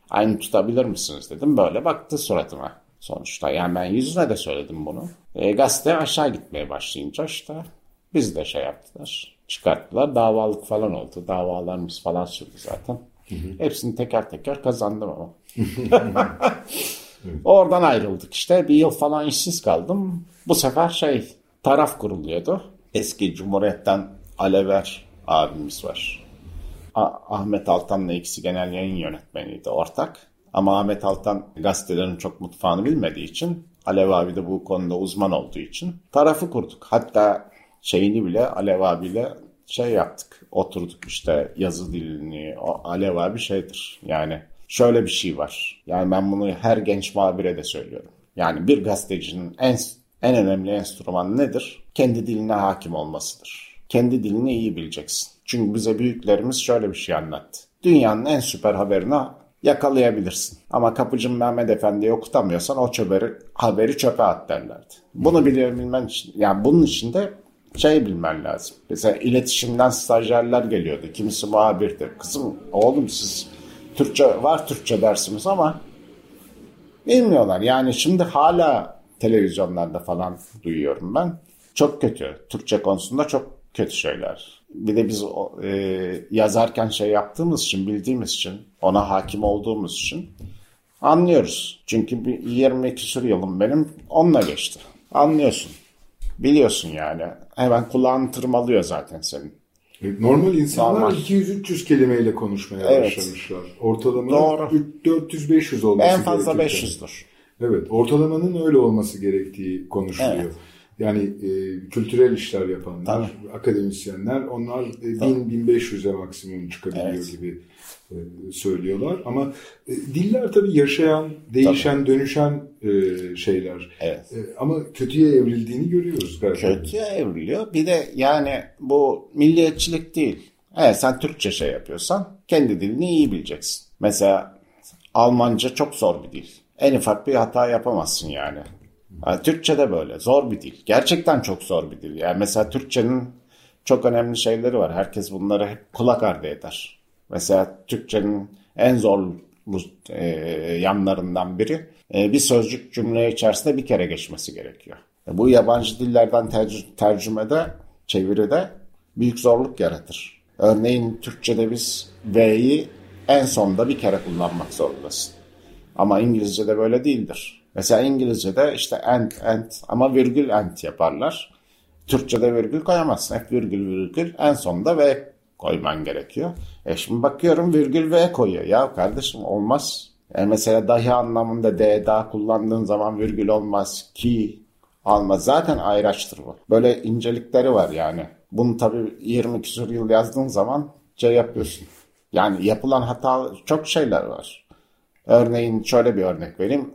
aynı tutabilir misiniz dedim. Böyle baktı suratıma sonuçta. Yani ben yüzüne de söyledim bunu. E, gazete aşağı gitmeye başlayınca işte biz de şey yaptılar. Çıkarttılar. Davalık falan oldu. Davalarımız falan sürdü zaten. Hepsini teker teker kazandım ama. Oradan ayrıldık işte. Bir yıl falan işsiz kaldım. Bu sefer şey taraf kuruluyordu. Eski Cumhuriyet'ten Alever abimiz var. Ahmet Altan'la ikisi genel yayın yönetmeniydi ortak. Ama Ahmet Altan gazetelerin çok mutfağını bilmediği için Alev abi de bu konuda uzman olduğu için tarafı kurduk. Hatta şeyini bile Alev abiyle şey yaptık. Oturduk işte yazı dilini. O Alev abi şeydir yani şöyle bir şey var. Yani ben bunu her genç muhabire de söylüyorum. Yani bir gazetecinin en, en önemli enstrümanı nedir? Kendi diline hakim olmasıdır. Kendi dilini iyi bileceksin. Çünkü bize büyüklerimiz şöyle bir şey anlattı. Dünyanın en süper haberini yakalayabilirsin. Ama kapıcı Mehmet Efendi'yi okutamıyorsan o çöberi, haberi çöpe at derlerdi. Bunu biliyor bilmen için, yani bunun için de şey bilmen lazım. Mesela iletişimden stajyerler geliyordu. Kimisi muhabirdi. Kızım oğlum siz Türkçe var Türkçe dersimiz ama bilmiyorlar. Yani şimdi hala televizyonlarda falan duyuyorum ben. Çok kötü. Türkçe konusunda çok kötü şeyler. Bir de biz e, yazarken şey yaptığımız için, bildiğimiz için, ona hakim olduğumuz için anlıyoruz. Çünkü bir 20 küsur yılım benim onunla geçti. Anlıyorsun. Biliyorsun yani. Hemen kulağın tırmalıyor zaten senin. Normal insanlar Normal. 200-300 kelimeyle konuşmaya Evet. başlamışlar. Ortalama Doğru. 400-500 olması En fazla gerekirken. 500'dür. Evet, ortalamanın öyle olması gerektiği konuşuluyor. Evet. Yani e, kültürel işler yapanlar, akademisyenler onlar e, 1000-1500'e maksimum çıkabiliyor Evet. gibi e, söylüyorlar. Ama e, diller tabii yaşayan, değişen, dönüşen e, şeyler. Evet. E, ama kötüye evrildiğini görüyoruz galiba. Kötüye evriliyor. Bir de yani bu milliyetçilik değil. Evet sen Türkçe şey yapıyorsan kendi dilini iyi bileceksin. Mesela Almanca çok zor bir dil. En ufak bir hata yapamazsın yani. Yani Türkçe de böyle zor bir dil. Gerçekten çok zor bir dil. Yani mesela Türkçenin çok önemli şeyleri var. Herkes bunları hep kulak ardı eder. Mesela Türkçenin en zorlu e, yanlarından biri e, bir sözcük cümle içerisinde bir kere geçmesi gerekiyor. E, bu yabancı dillerden tercü- tercümede, çeviride büyük zorluk yaratır. Örneğin Türkçe'de biz V'yi en sonda bir kere kullanmak zorundasın. Ama İngilizce'de böyle değildir. Mesela İngilizce'de işte and, and ama virgül and yaparlar. Türkçe'de virgül koyamazsın. Hep virgül virgül en sonunda V koyman gerekiyor. E şimdi bakıyorum virgül V koyuyor. Ya kardeşim olmaz. E mesela dahi anlamında D daha kullandığın zaman virgül olmaz. Ki almaz. Zaten ayraçtır bu. Böyle incelikleri var yani. Bunu tabii 20 küsur yıl yazdığın zaman şey yapıyorsun. Yani yapılan hata çok şeyler var. Örneğin şöyle bir örnek vereyim.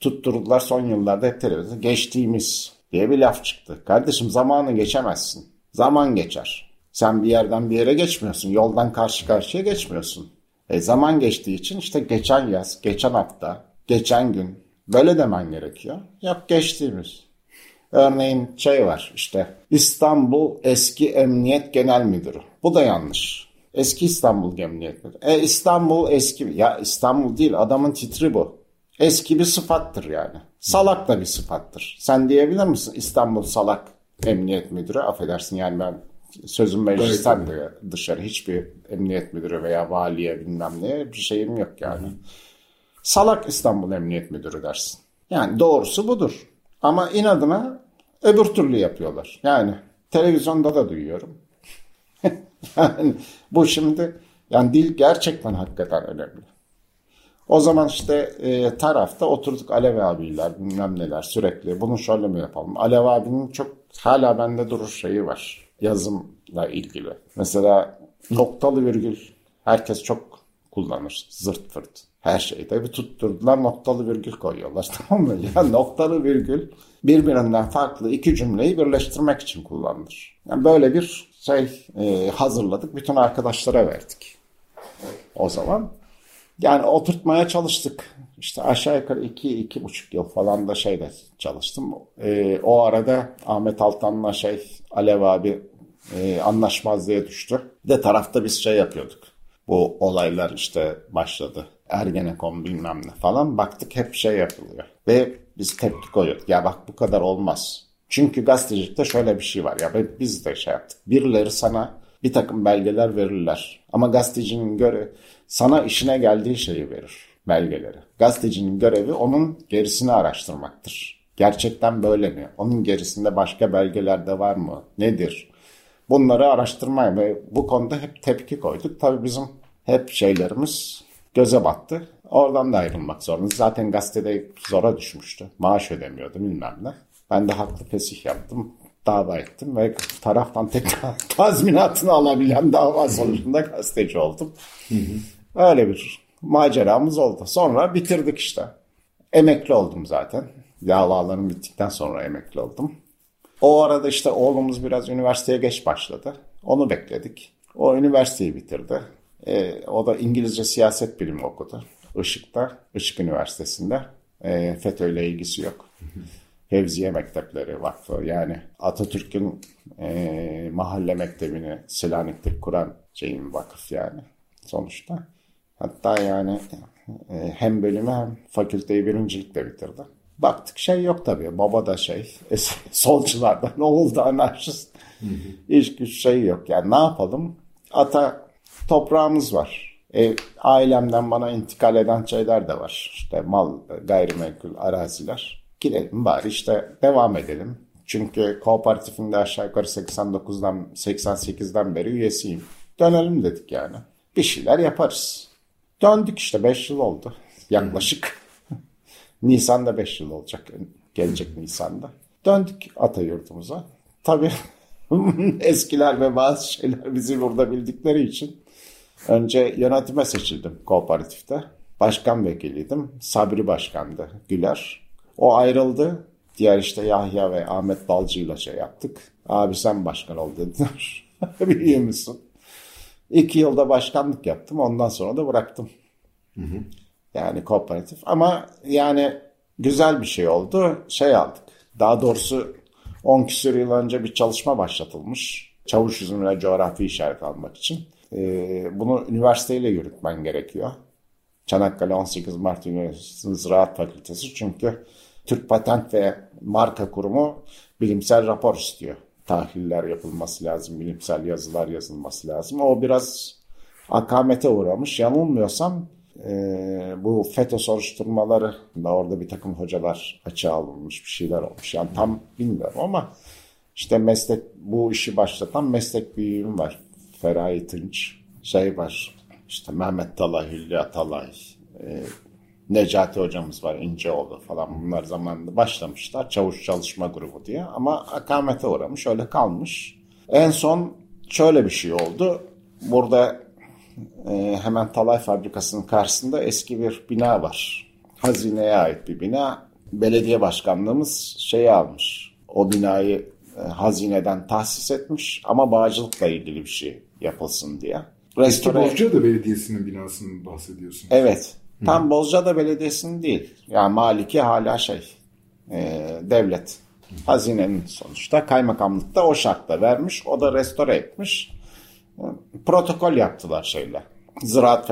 Tutturdular son yıllarda hep televizyon. Geçtiğimiz diye bir laf çıktı. Kardeşim zamanı geçemezsin. Zaman geçer. Sen bir yerden bir yere geçmiyorsun. Yoldan karşı karşıya geçmiyorsun. E zaman geçtiği için işte geçen yaz, geçen hafta, geçen gün böyle demen gerekiyor. Yap geçtiğimiz. Örneğin şey var işte İstanbul Eski Emniyet Genel Müdürü. Bu da yanlış. Eski İstanbul Emniyet Müdürü. E İstanbul eski. Ya İstanbul değil adamın titri bu. Eski bir sıfattır yani. Salak da bir sıfattır. Sen diyebilir misin İstanbul Salak Emniyet Müdürü? Affedersin yani ben sözüm meclisten de dışarı hiçbir emniyet müdürü veya valiye bilmem neye bir şeyim yok yani. Salak İstanbul Emniyet Müdürü dersin. Yani doğrusu budur. Ama inadına öbür türlü yapıyorlar. Yani televizyonda da duyuyorum. yani bu şimdi yani dil gerçekten hakikaten önemli. O zaman işte e, tarafta oturduk Alev abiler bilmem neler sürekli bunu şöyle mi yapalım. Alev abinin çok hala bende durur şeyi var yazımla ilgili. Mesela noktalı virgül herkes çok kullanır zırt fırt her şeyde bir tutturdular noktalı virgül koyuyorlar tamam mı? Ya noktalı virgül birbirinden farklı iki cümleyi birleştirmek için kullanılır. Yani böyle bir şey e, hazırladık bütün arkadaşlara verdik. O zaman yani oturtmaya çalıştık. İşte aşağı yukarı iki, iki buçuk yıl falan da şeyde çalıştım. Ee, o arada Ahmet Altan'la şey Alev abi e, anlaşmazlığa düştü. Bir de tarafta biz şey yapıyorduk. Bu olaylar işte başladı. Ergenekon bilmem ne falan. Baktık hep şey yapılıyor. Ve biz tepki koyuyorduk. Ya bak bu kadar olmaz. Çünkü gazetecilikte şöyle bir şey var. Ya biz de şey yaptık. Birileri sana bir takım belgeler verirler. Ama gazetecinin göre sana işine geldiği şeyi verir belgeleri. Gazetecinin görevi onun gerisini araştırmaktır. Gerçekten böyle mi? Onun gerisinde başka belgeler de var mı? Nedir? Bunları araştırmaya ve bu konuda hep tepki koyduk. Tabii bizim hep şeylerimiz göze battı. Oradan da ayrılmak zorundayız. Zaten gazetede zora düşmüştü. Maaş ödemiyordu bilmem ne. Ben de haklı fesih yaptım dava ettim ve taraftan tekrar tazminatını alabilen dava sonucunda gazeteci oldum. Öyle bir maceramız oldu. Sonra bitirdik işte. Emekli oldum zaten. Davalarım bittikten sonra emekli oldum. O arada işte oğlumuz biraz üniversiteye geç başladı. Onu bekledik. O üniversiteyi bitirdi. E, o da İngilizce siyaset bilimi okudu. Işık'ta, Işık Üniversitesi'nde. E, FETÖ ile ilgisi yok. Fevziye Mektepleri Vakfı yani Atatürk'ün e, mahalle mektebini Selanik'te kuran şeyin vakıf yani sonuçta. Hatta yani e, hem bölümü hem fakülteyi birincilikle bitirdi. Baktık şey yok tabii. Baba da şey solculardan oğul da anarşist. Hiç güç şey yok. Yani ne yapalım? Ata toprağımız var. E, ailemden bana intikal eden şeyler de var. İşte mal, gayrimenkul, araziler. Gidelim bari işte devam edelim. Çünkü kooperatifinde aşağı yukarı 89'dan 88'den beri üyesiyim. Dönelim dedik yani. Bir şeyler yaparız. Döndük işte 5 yıl oldu yaklaşık. Nisan'da 5 yıl olacak. Gelecek Nisan'da. Döndük ata yurtumuza. Tabii eskiler ve bazı şeyler bizi burada bildikleri için önce yönetime seçildim kooperatifte. Başkan vekiliydim. Sabri başkandı Güler. O ayrıldı. Diğer işte Yahya ve Ahmet Balcı ile şey yaptık. Abi sen başkan ol dediler. Biliyor musun? İki yılda başkanlık yaptım. Ondan sonra da bıraktım. Hı hı. Yani kooperatif. Ama yani güzel bir şey oldu. Şey aldık. Daha doğrusu 10 küsur yıl önce bir çalışma başlatılmış. Çavuş yüzümüne coğrafi işaret almak için. Ee, bunu üniversiteyle yürütmen gerekiyor. Çanakkale 18 Mart Üniversitesi Ziraat Fakültesi. Çünkü Türk Patent ve Marka Kurumu bilimsel rapor istiyor. Tahliller yapılması lazım, bilimsel yazılar yazılması lazım. O biraz akamete uğramış. Yanılmıyorsam e, bu FETÖ soruşturmaları da orada bir takım hocalar açığa alınmış bir şeyler olmuş. Yani tam bilmiyorum ama işte meslek bu işi başlatan meslek büyüğüm var. Feraye Tınç şey var işte Mehmet Talay, Hülya Talay, e, Necati hocamız var İnceoğlu falan bunlar zamanında başlamışlar. Çavuş Çalışma Grubu diye ama akamete uğramış öyle kalmış. En son şöyle bir şey oldu. Burada e, hemen Talay Fabrikası'nın karşısında eski bir bina var. Hazineye ait bir bina. Belediye başkanlığımız şeyi almış. O binayı e, hazineden tahsis etmiş ama bağcılıkla ilgili bir şey yapılsın diye. Restore... Eski Bozcaada Belediyesi'nin binasını bahsediyorsun. Evet. Tam. Bozcaada Belediyesi'nin değil. Yani Maliki hala şey e, devlet. Hazinenin sonuçta kaymakamlıkta o şartla vermiş. O da restore etmiş. Protokol yaptılar şeyle. Ziraat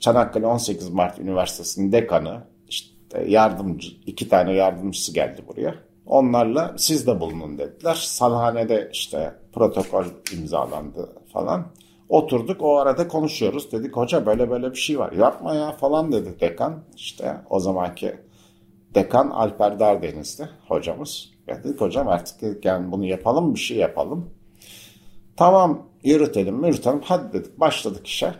Çanakkale 18 Mart Üniversitesi'nin dekanı işte yardımcı iki tane yardımcısı geldi buraya. Onlarla siz de bulunun dediler. Salhanede işte protokol imzalandı falan. Oturduk o arada konuşuyoruz. Dedik hoca böyle böyle bir şey var. Yapma ya falan dedi dekan. İşte o zamanki dekan Alper Dardeniz'di hocamız. Ya dedik hocam artık yani bunu yapalım bir şey yapalım. Tamam yürütelim yürütelim hadi dedik başladık işe.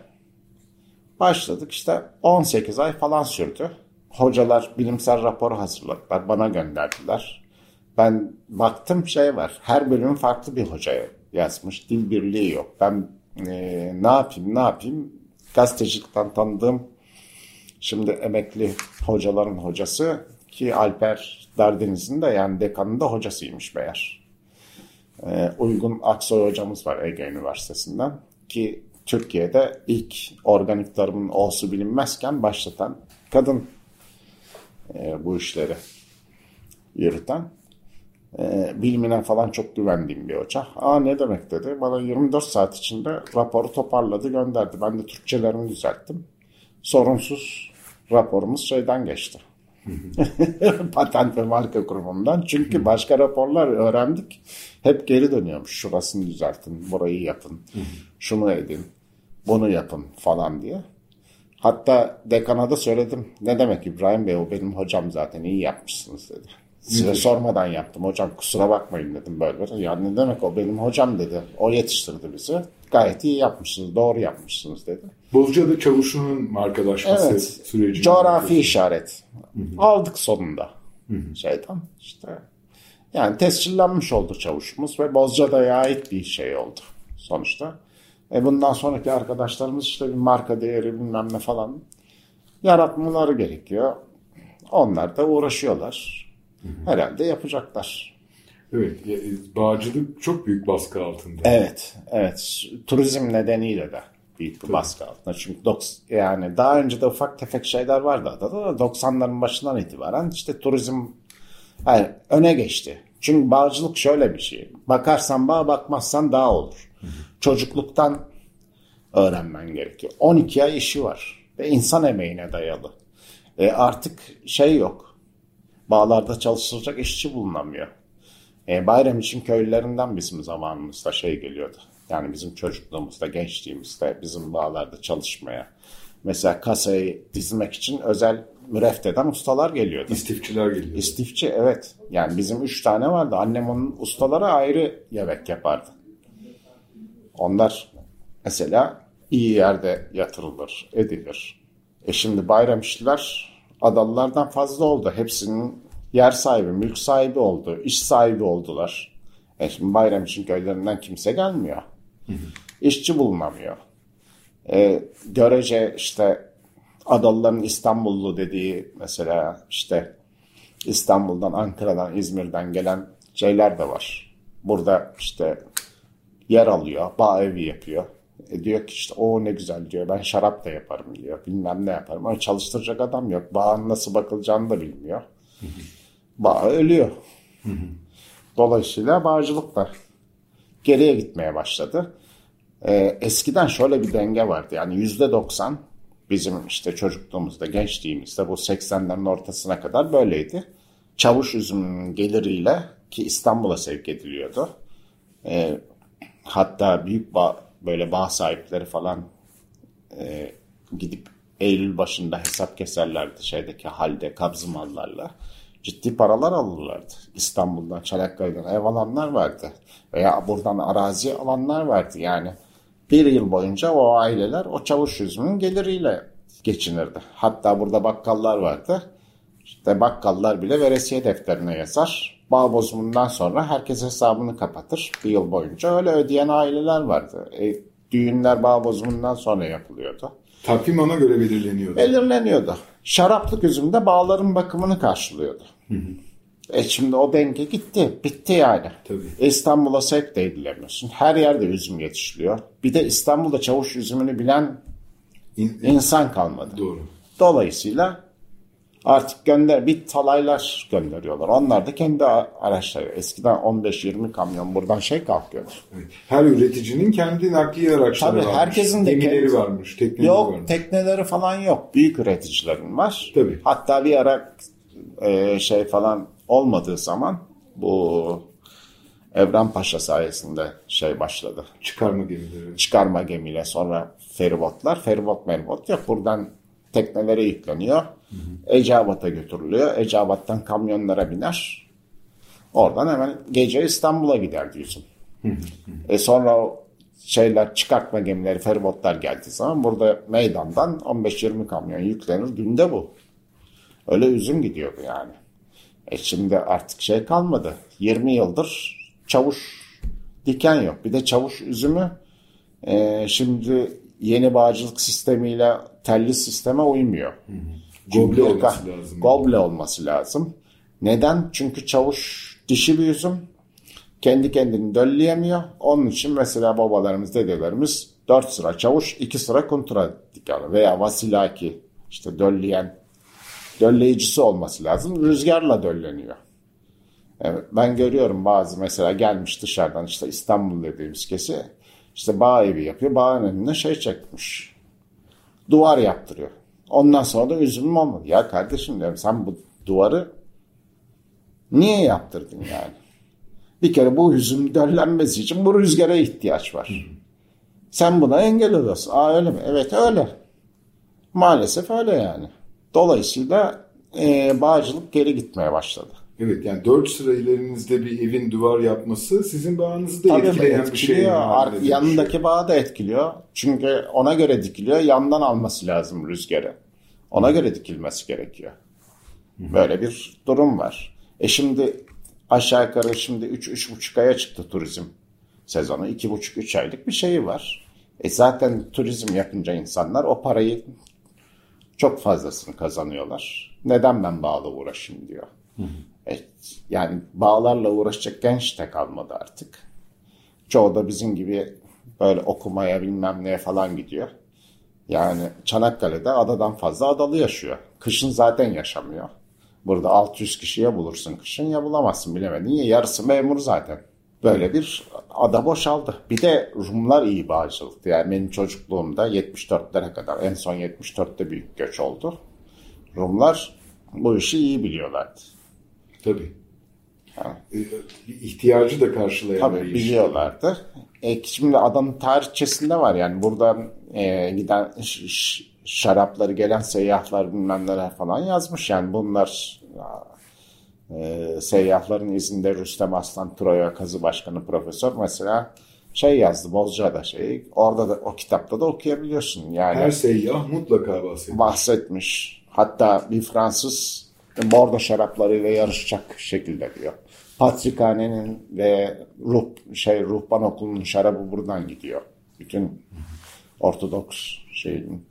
Başladık işte 18 ay falan sürdü. Hocalar bilimsel rapor hazırladılar bana gönderdiler. Ben baktım şey var her bölüm farklı bir hocaya yazmış dil birliği yok. Ben e, ne yapayım ne yapayım gazetecilikten tanıdığım şimdi emekli hocaların hocası ki Alper Dardeniz'in de yani dekanın da hocasıymış meğer. E, Uygun Aksoy hocamız var Ege Üniversitesi'nden ki Türkiye'de ilk organik tarımın olsu bilinmezken başlatan kadın e, bu işleri yürüten e, bilimine falan çok güvendiğim bir hoca. Aa ne demek dedi. Bana 24 saat içinde raporu toparladı gönderdi. Ben de Türkçelerimi düzelttim. Sorunsuz raporumuz şeyden geçti. Patent ve marka kurumundan. Çünkü başka raporlar öğrendik. Hep geri dönüyormuş. Şurasını düzeltin, burayı yapın, şunu edin, bunu yapın falan diye. Hatta dekana da söyledim. Ne demek İbrahim Bey o benim hocam zaten iyi yapmışsınız dedi. Size sormadan yaptım hocam kusura bakmayın dedim böyle böyle. Ya ne demek o benim hocam dedi. O yetiştirdi bizi. Gayet iyi yapmışsınız doğru yapmışsınız dedi. Bozcaada Çavuşu'nun markalaşması evet, süreci. Coğrafi işaret. Hı-hı. Aldık sonunda Hı-hı. şeyden işte. Yani tescillenmiş oldu çavuşumuz ve Bozcaada'ya ait bir şey oldu sonuçta. E bundan sonraki arkadaşlarımız işte bir marka değeri bilmem ne falan yaratmaları gerekiyor. Onlar da uğraşıyorlar. Herhalde yapacaklar. Evet, e, bağcılık çok büyük baskı altında. Evet, evet. Turizm nedeniyle de büyük bir baskı altında. Çünkü doks, yani daha önce de ufak tefek şeyler vardı adada da 90'ların başından itibaren işte turizm yani öne geçti. Çünkü bağcılık şöyle bir şey. Bakarsan bağ, bakmazsan dağ olur. Çocukluktan öğrenmen gerekiyor. 12 ay işi var ve insan emeğine dayalı. E artık şey yok. Bağlarda çalıştıracak işçi bulunamıyor. E, bayram için köylülerinden bizim zamanımızda şey geliyordu. Yani bizim çocukluğumuzda, gençliğimizde bizim bağlarda çalışmaya. Mesela kasayı dizmek için özel mürefteden ustalar geliyordu. İstifçiler geliyor. İstifçi evet. Yani bizim üç tane vardı. Annem onun ustalara ayrı yemek yapardı. Onlar mesela iyi yerde yatırılır, edilir. E şimdi bayram işçiler adalılardan fazla oldu. Hepsinin yer sahibi, mülk sahibi oldu, iş sahibi oldular. E şimdi bayram için köylerinden kimse gelmiyor. İşçi bulunamıyor. E, görece işte Adalıların İstanbullu dediği mesela işte İstanbul'dan, Ankara'dan, İzmir'den gelen şeyler de var. Burada işte yer alıyor, bağ evi yapıyor. E diyor ki işte o ne güzel diyor ben şarap da yaparım diyor. Bilmem ne yaparım ama çalıştıracak adam yok. Bağın nasıl bakılacağını da bilmiyor. Bağ ölüyor. Dolayısıyla bağcılık da geriye gitmeye başladı. Ee, eskiden şöyle bir denge vardı. Yani yüzde doksan bizim işte çocukluğumuzda, gençliğimizde bu 80'lerin ortasına kadar böyleydi. Çavuş üzümünün geliriyle ki İstanbul'a sevk ediliyordu. Ee, hatta büyük bağ, böyle bağ sahipleri falan e, gidip Eylül başında hesap keserlerdi şeydeki halde kabzı mallarla. Ciddi paralar alırlardı. İstanbul'dan, Çanakkale'den ev alanlar vardı. Veya buradan arazi alanlar vardı. Yani bir yıl boyunca o aileler o çavuş yüzünün geliriyle geçinirdi. Hatta burada bakkallar vardı. İşte bakkallar bile veresiye defterine yazar. Bağ bozumundan sonra herkes hesabını kapatır. Bir yıl boyunca öyle ödeyen aileler vardı. E, düğünler bağ bozumundan sonra yapılıyordu. Takvim ona göre belirleniyordu. Belirleniyordu. Şaraplık üzümde bağların bakımını karşılıyordu. E şimdi o denge gitti. Bitti yani. Tabii. İstanbul'a sevk de edilemiyorsun. Her yerde üzüm yetişiliyor. Bir de İstanbul'da çavuş üzümünü bilen İn- insan kalmadı. Doğru. Dolayısıyla artık gönder bir talaylar gönderiyorlar. Onlar da kendi araçları. Eskiden 15-20 kamyon buradan şey kalkıyordu. Her üreticinin kendi nakliye araçları Tabii, varmış. herkesin de Gemileri kendi- varmış, tekneleri Yok varmış. tekneleri falan yok. Büyük üreticilerin var. Tabii. Hatta bir ara e, şey falan olmadığı zaman bu Evren Paşa sayesinde şey başladı. Çıkarma gemileri. Çıkarma gemiyle sonra feribotlar. Feribot meribot yok. Buradan teknelere yükleniyor. Eceabat'a götürülüyor. Eceabat'tan kamyonlara biner. Oradan hemen gece İstanbul'a gider diyorsun. e sonra o şeyler çıkartma gemileri, feribotlar geldiği zaman burada meydandan 15-20 kamyon yüklenir. Günde bu. Öyle üzüm gidiyordu yani. E şimdi artık şey kalmadı. 20 yıldır çavuş diken yok. Bir de çavuş üzümü e, şimdi yeni bağcılık sistemiyle telli sisteme uymuyor. Goble Çünkü- olması lazım. Goble olması lazım. Neden? Çünkü çavuş dişi bir üzüm. Kendi kendini dölleyemiyor. Onun için mesela babalarımız, dedelerimiz 4 sıra çavuş, 2 sıra kontra diker veya vasilaki işte dölleyen dölleyicisi olması lazım. Rüzgarla dölleniyor. Evet, ben görüyorum bazı mesela gelmiş dışarıdan işte İstanbul dediğimiz kesi işte bağ evi yapıyor. Bağın önüne şey çekmiş. Duvar yaptırıyor. Ondan sonra da üzümüm olmadı. Ya kardeşim diyorum sen bu duvarı niye yaptırdın yani? Bir kere bu üzüm döllenmesi için bu rüzgara ihtiyaç var. Sen buna engel oluyorsun. Aa öyle mi? Evet öyle. Maalesef öyle yani. Dolayısıyla e, bağcılık geri gitmeye başladı. Evet yani dört sıra ilerinizde bir evin duvar yapması sizin bağınızı da Tabii etkileyen bir şey. etkiliyor. haline Ar- dönüşüyor. yanındaki bağı da etkiliyor. Çünkü ona göre dikiliyor. Yandan alması lazım rüzgarı. Ona göre dikilmesi gerekiyor. Böyle bir durum var. E şimdi aşağı yukarı şimdi 3-3,5 aya çıktı turizm sezonu. 2,5-3 aylık bir şeyi var. E zaten turizm yapınca insanlar o parayı çok fazlasını kazanıyorlar. Neden ben bağla uğraşayım diyor. Yani bağlarla uğraşacak genç de kalmadı artık. Çoğu da bizim gibi böyle okumaya bilmem neye falan gidiyor. Yani Çanakkale'de adadan fazla adalı yaşıyor. Kışın zaten yaşamıyor. Burada 600 kişiye bulursun kışın ya bulamazsın bilemedin ya yarısı memur zaten. Böyle bir ada boşaldı. Bir de Rumlar iyi bağcılıktı. Yani benim çocukluğumda 74'lere kadar en son 74'te büyük göç oldu. Rumlar bu işi iyi biliyorlardı. Tabii. Ha. Ee, ihtiyacı da karşılayan Tabii biliyorlardı. E, şimdi adanın tarihçesinde var yani buradan e, giden şarapları gelen seyyahlar bilmem neler falan yazmış. Yani bunlar e, seyyahların izinde Rüstem Aslan Troya Kazı Başkanı Profesör mesela şey yazdı Bozcaada şeyi. Orada da o kitapta da okuyabiliyorsun. Yani Her seyyah mutlaka bahsediyor. bahsetmiş. Hatta bir Fransız bordo şaraplarıyla yarışacak şekilde diyor. Patrikhanenin ve ruh, şey ruhban okulunun şarabı buradan gidiyor. Bütün Ortodoks şeyin.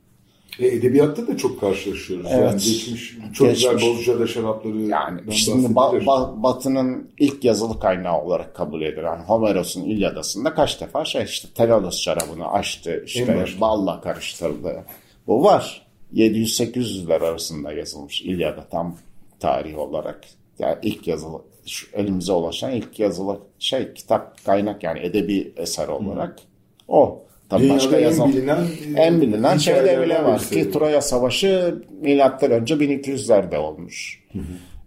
E, edebiyatta da çok karşılaşıyoruz. Yani Evet. geçmiş çok güzel Geçmiş. Bozcaada şarapları Yani şimdi ba- ba- Batı'nın ilk yazılı kaynağı olarak kabul edilen Homeros'un İlyadası'nda kaç defa şey işte Tenedos şarabını açtı, işte balla karıştırdı. Bu var. 700-800'ler arasında yazılmış İlyada tam tarih olarak. Yani ilk yazılı, şu elimize ulaşan ilk yazılı şey kitap kaynak yani edebi eser olarak o. Tabii Dünyada başka en yazan bilinen, e, en bilinen şeyde bile var ki Troya Savaşı milattan önce 1200'lerde olmuş.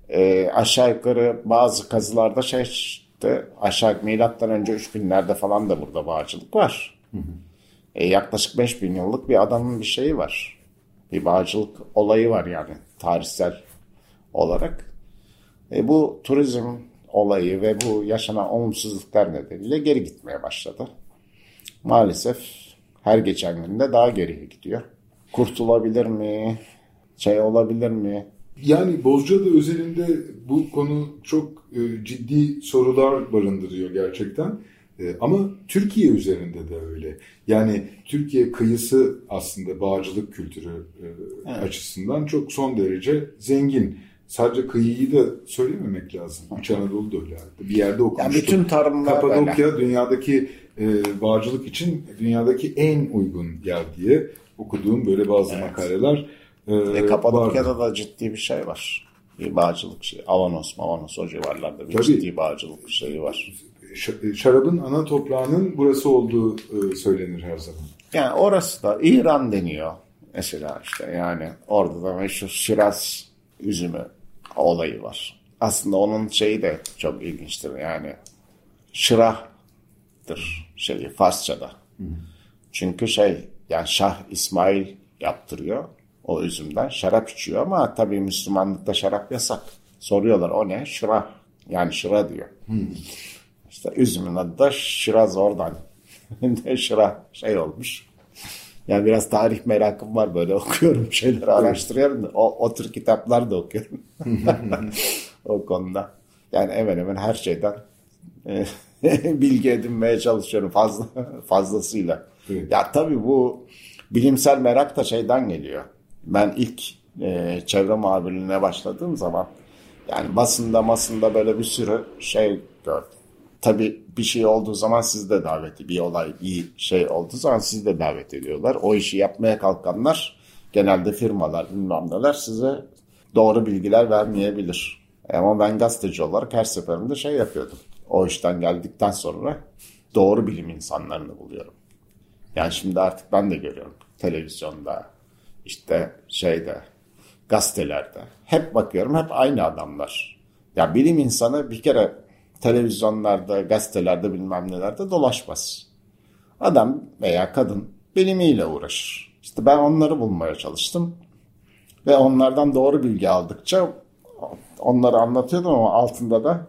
Ee, aşağı yukarı bazı kazılarda şey işte aşağı milattan önce 3000'lerde falan da burada bağcılık var. E, yaklaşık 5000 yıllık bir adamın bir şeyi var. Bir bağcılık olayı var yani tarihsel olarak. E, bu turizm olayı ve bu yaşanan olumsuzluklar nedeniyle geri gitmeye başladı. Maalesef her geçen günde daha geriye gidiyor. Kurtulabilir mi? Şey olabilir mi? Yani Bozcaada özelinde bu konu çok e, ciddi sorular barındırıyor gerçekten. E, ama Türkiye üzerinde de öyle. Yani Türkiye kıyısı aslında bağcılık kültürü e, açısından çok son derece zengin. Sadece kıyıyı da söylememek lazım. İç Anadolu da öyle. Bir yerde okumuştum. Yani bütün tarımlar Kapadokya dünyadaki e, bağcılık için dünyadaki en uygun yer diye okuduğum böyle bazı makaleler e, E, vardı. Kapadokya'da da ciddi bir şey var. Bir bağcılık şey. Avanos, Mavanos o civarlarda bir Tabii. ciddi bağcılık şeyi var. Ş- Şarabın ana toprağının burası olduğu e, söylenir her zaman. Yani orası da İran deniyor. Mesela işte yani orada da meşhur Şiraz üzümü olayı var. Aslında onun şeyi de çok ilginçtir. Yani şırahdır şeyi Farsçada. Çünkü şey yani Şah İsmail yaptırıyor o üzümden. Şarap içiyor ama tabii Müslümanlıkta şarap yasak. Soruyorlar o ne? Şırah. Yani şıra diyor. İşte üzümün adı da Şiraz oradan. de şırah şey olmuş. Yani biraz tarih merakım var böyle okuyorum şeyleri araştırıyorum da o, o tür kitaplar da okuyorum. o konuda. Yani hemen hemen her şeyden e, bilgi edinmeye çalışıyorum fazla fazlasıyla. Evet. Ya tabii bu bilimsel merak da şeyden geliyor. Ben ilk e, çevre muhabirliğine başladığım zaman yani basında masında böyle bir sürü şey gördüm. Tabii bir şey olduğu zaman siz de davet bir olay bir şey olduğu zaman siz de davet ediyorlar. O işi yapmaya kalkanlar genelde firmalar bilmem neler size doğru bilgiler vermeyebilir. Ama ben gazeteci olarak her seferinde şey yapıyordum. O işten geldikten sonra doğru bilim insanlarını buluyorum. Yani şimdi artık ben de görüyorum televizyonda işte şeyde gazetelerde hep bakıyorum hep aynı adamlar. Ya bilim insanı bir kere televizyonlarda, gazetelerde bilmem nelerde dolaşmaz. Adam veya kadın bilimiyle uğraşır. İşte ben onları bulmaya çalıştım. Ve onlardan doğru bilgi aldıkça onları anlatıyordum ama altında da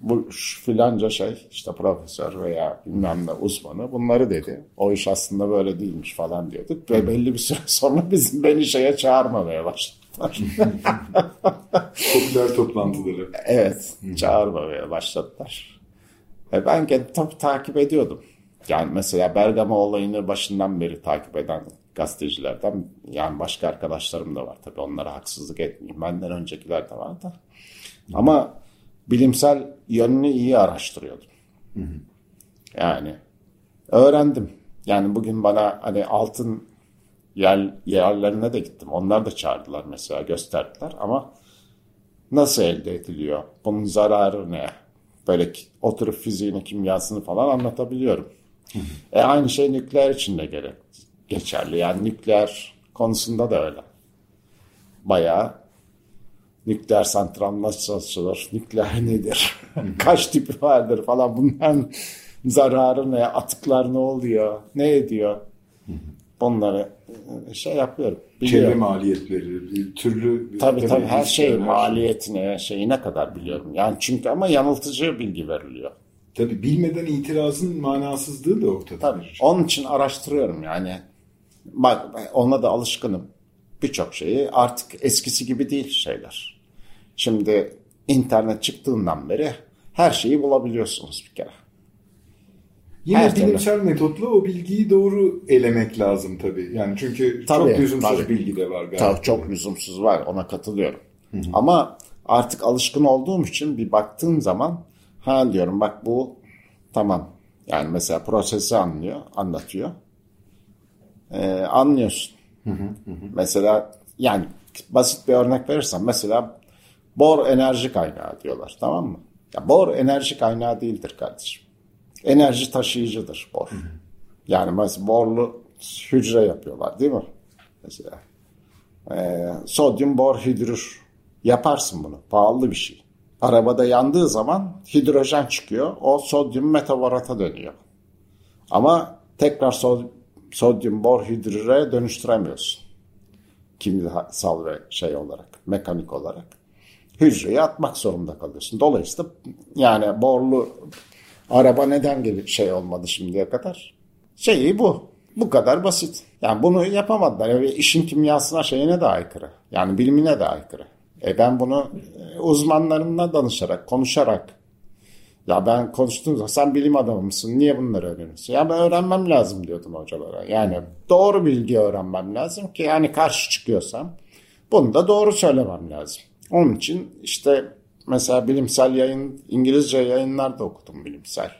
bu filanca şey işte profesör veya bilmem ne uzmanı bunları dedi. O iş aslında böyle değilmiş falan diyorduk. Ve belli bir süre sonra bizim beni şeye çağırmamaya başladılar. Popüler toplantıları. Evet, çağırmamaya başladılar. E ben tabii takip ediyordum. Yani mesela Bergama olayını başından beri takip eden gazetecilerden yani başka arkadaşlarım da var tabii onlara haksızlık etmeyeyim. Benden öncekiler de var da. Ama bilimsel yönünü iyi araştırıyordum. Yani öğrendim. Yani bugün bana hani altın yer, yerlerine de gittim. Onlar da çağırdılar mesela gösterdiler ama nasıl elde ediliyor? Bunun zararı ne? Böyle oturup fiziğini, kimyasını falan anlatabiliyorum. E aynı şey nükleer için de gerek, geçerli. Yani nükleer konusunda da öyle. Bayağı nükleer santral nasıl çalışılır, nükleer nedir, kaç tipi vardır falan bunların zararı ne, atıklar ne oluyor, ne ediyor bunları e, şey yapıyorum. Biliyorum. Çevre maliyetleri, türlü... Tabii tabii her şey maliyetine, şeyine kadar biliyorum. Yani çünkü ama yanıltıcı bilgi veriliyor. Tabii bilmeden itirazın manasızlığı da ortada. Tabii. Onun için araştırıyorum yani. Bak ona da alışkınım. Birçok şeyi artık eskisi gibi değil şeyler. Şimdi internet çıktığından beri her şeyi bulabiliyorsunuz bir kere. Yine Her bilimsel türlü. metotla o bilgiyi doğru elemek lazım tabii. Yani çünkü tabii, çok lüzumsuz tabii. bilgi de var galiba. Tabii çok lüzumsuz var ona katılıyorum. Hı-hı. Ama artık alışkın olduğum için bir baktığım zaman ha diyorum bak bu tamam. Yani mesela prosesi anlıyor, anlatıyor. Ee, anlıyorsun. Hı hı hı. Mesela yani basit bir örnek verirsem mesela bor enerji kaynağı diyorlar tamam mı? Ya bor enerji kaynağı değildir kardeşim enerji taşıyıcıdır bor. Yani mesela borlu hücre yapıyorlar değil mi? Mesela ee, sodyum bor hidrür yaparsın bunu. Pahalı bir şey. Arabada yandığı zaman hidrojen çıkıyor. O sodyum metaborata dönüyor. Ama tekrar sod sodyum bor hidrüre dönüştüremiyorsun. Kimyasal ve şey olarak, mekanik olarak. Hücreyi atmak zorunda kalıyorsun. Dolayısıyla yani borlu Araba neden gibi şey olmadı şimdiye kadar? Şeyi bu. Bu kadar basit. Yani bunu yapamadılar. Yani işin kimyasına şeyine de aykırı. Yani bilimine de aykırı. E ben bunu e, uzmanlarımla danışarak, konuşarak ya ben konuştuğum sen bilim adamı mısın? Niye bunları öğreniyorsun? Ya ben öğrenmem lazım diyordum hocalara. Yani doğru bilgi öğrenmem lazım ki yani karşı çıkıyorsam bunu da doğru söylemem lazım. Onun için işte mesela bilimsel yayın, İngilizce yayınlar da okudum bilimsel.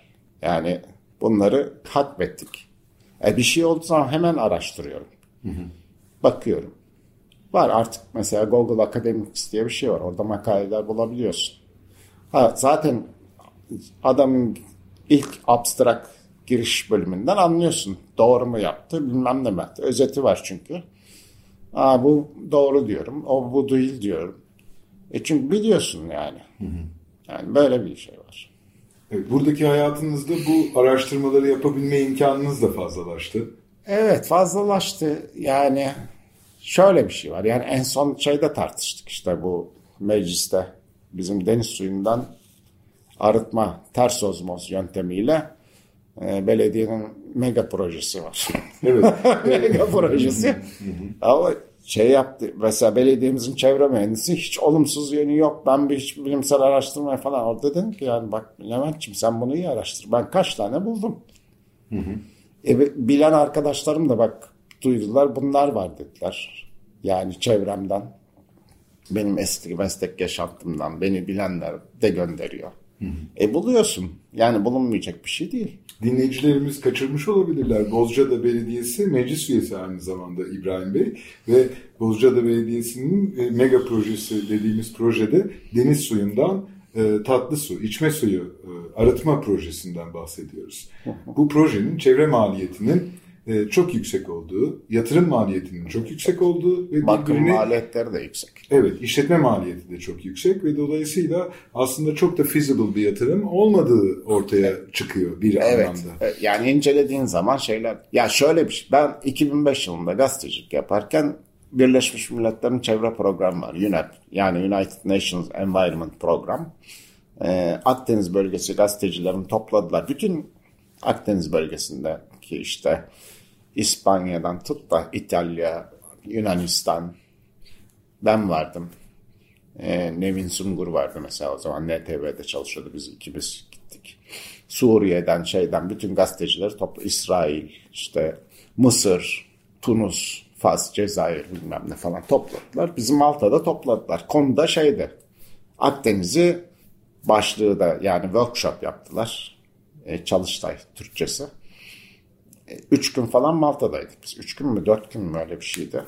Yani bunları hatmettik. E bir şey olduğu zaman hemen araştırıyorum. Bakıyorum. Var artık mesela Google Academics diye bir şey var. Orada makaleler bulabiliyorsun. Ha, zaten adamın ilk abstrak giriş bölümünden anlıyorsun. Doğru mu yaptı bilmem ne mi. Özeti var çünkü. Aa, bu doğru diyorum. O bu değil diyorum. E çünkü biliyorsun yani. Hı hı. Yani böyle bir şey var. Evet, buradaki hayatınızda bu araştırmaları yapabilme imkanınız da fazlalaştı. Evet fazlalaştı. Yani şöyle bir şey var. Yani en son şeyde tartıştık işte bu mecliste bizim deniz suyundan arıtma ters ozmoz yöntemiyle e, belediyenin mega projesi var. Evet. mega projesi. Ama şey yaptı. Mesela belediyemizin çevre mühendisi hiç olumsuz yönü yok. Ben bir hiç bilimsel araştırma falan orada dedim ki yani bak Levent'ciğim sen bunu iyi araştır. Ben kaç tane buldum. Hı hı. E, bilen arkadaşlarım da bak duydular bunlar var dediler. Yani çevremden benim eski meslek yaşantımdan beni bilenler de gönderiyor. Hı hı. E buluyorsun. Yani bulunmayacak bir şey değil dinleyicilerimiz kaçırmış olabilirler. Bozcaada Belediyesi meclis üyesi aynı zamanda İbrahim Bey ve Bozcaada Belediyesi'nin e, mega projesi dediğimiz projede deniz suyundan e, tatlı su, içme suyu e, arıtma projesinden bahsediyoruz. Bu projenin çevre maliyetinin e, çok yüksek olduğu, yatırım maliyetinin çok yüksek olduğu ve bakım birbirine, maliyetleri de yüksek. Evet, işletme maliyeti de çok yüksek ve dolayısıyla aslında çok da feasible bir yatırım olmadığı ortaya çıkıyor bir evet, anlamda. Evet, yani incelediğin zaman şeyler, ya şöyle bir şey, ben 2005 yılında gazetecilik yaparken Birleşmiş Milletler'in çevre programı var, UNEP, yani United Nations Environment Program. Ee, Akdeniz bölgesi gazetecilerini topladılar. Bütün Akdeniz bölgesindeki işte İspanya'dan tut da İtalya, Yunanistan ben vardım. Ee, Nevin Sungur vardı mesela o zaman NTV'de çalışıyordu biz ikimiz gittik. Suriye'den şeyden bütün gazetecileri topla İsrail işte Mısır, Tunus, Fas, Cezayir bilmem ne falan topladılar. Bizim Malta'da topladılar. Konuda şeydi Akdeniz'i başlığı da yani workshop yaptılar. E, Çalıştay Türkçesi. E, üç gün falan Malta'daydık biz. Üç gün mü dört gün mü öyle bir şeydi.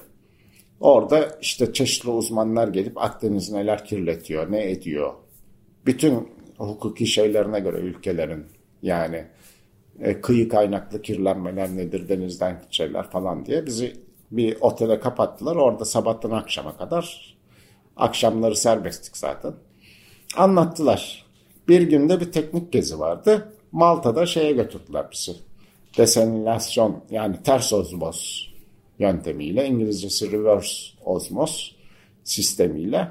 Orada işte çeşitli uzmanlar gelip Akdeniz neler kirletiyor, ne ediyor. Bütün hukuki şeylerine göre ülkelerin yani e, kıyı kaynaklı kirlenmeler nedir, denizden şeyler falan diye bizi bir otele kapattılar. Orada sabahtan akşama kadar akşamları serbesttik zaten. Anlattılar. Bir günde bir teknik gezi vardı. Malta'da şeye götürdüler bizi. Desenilasyon yani ters ozmoz yöntemiyle İngilizcesi reverse osmos sistemiyle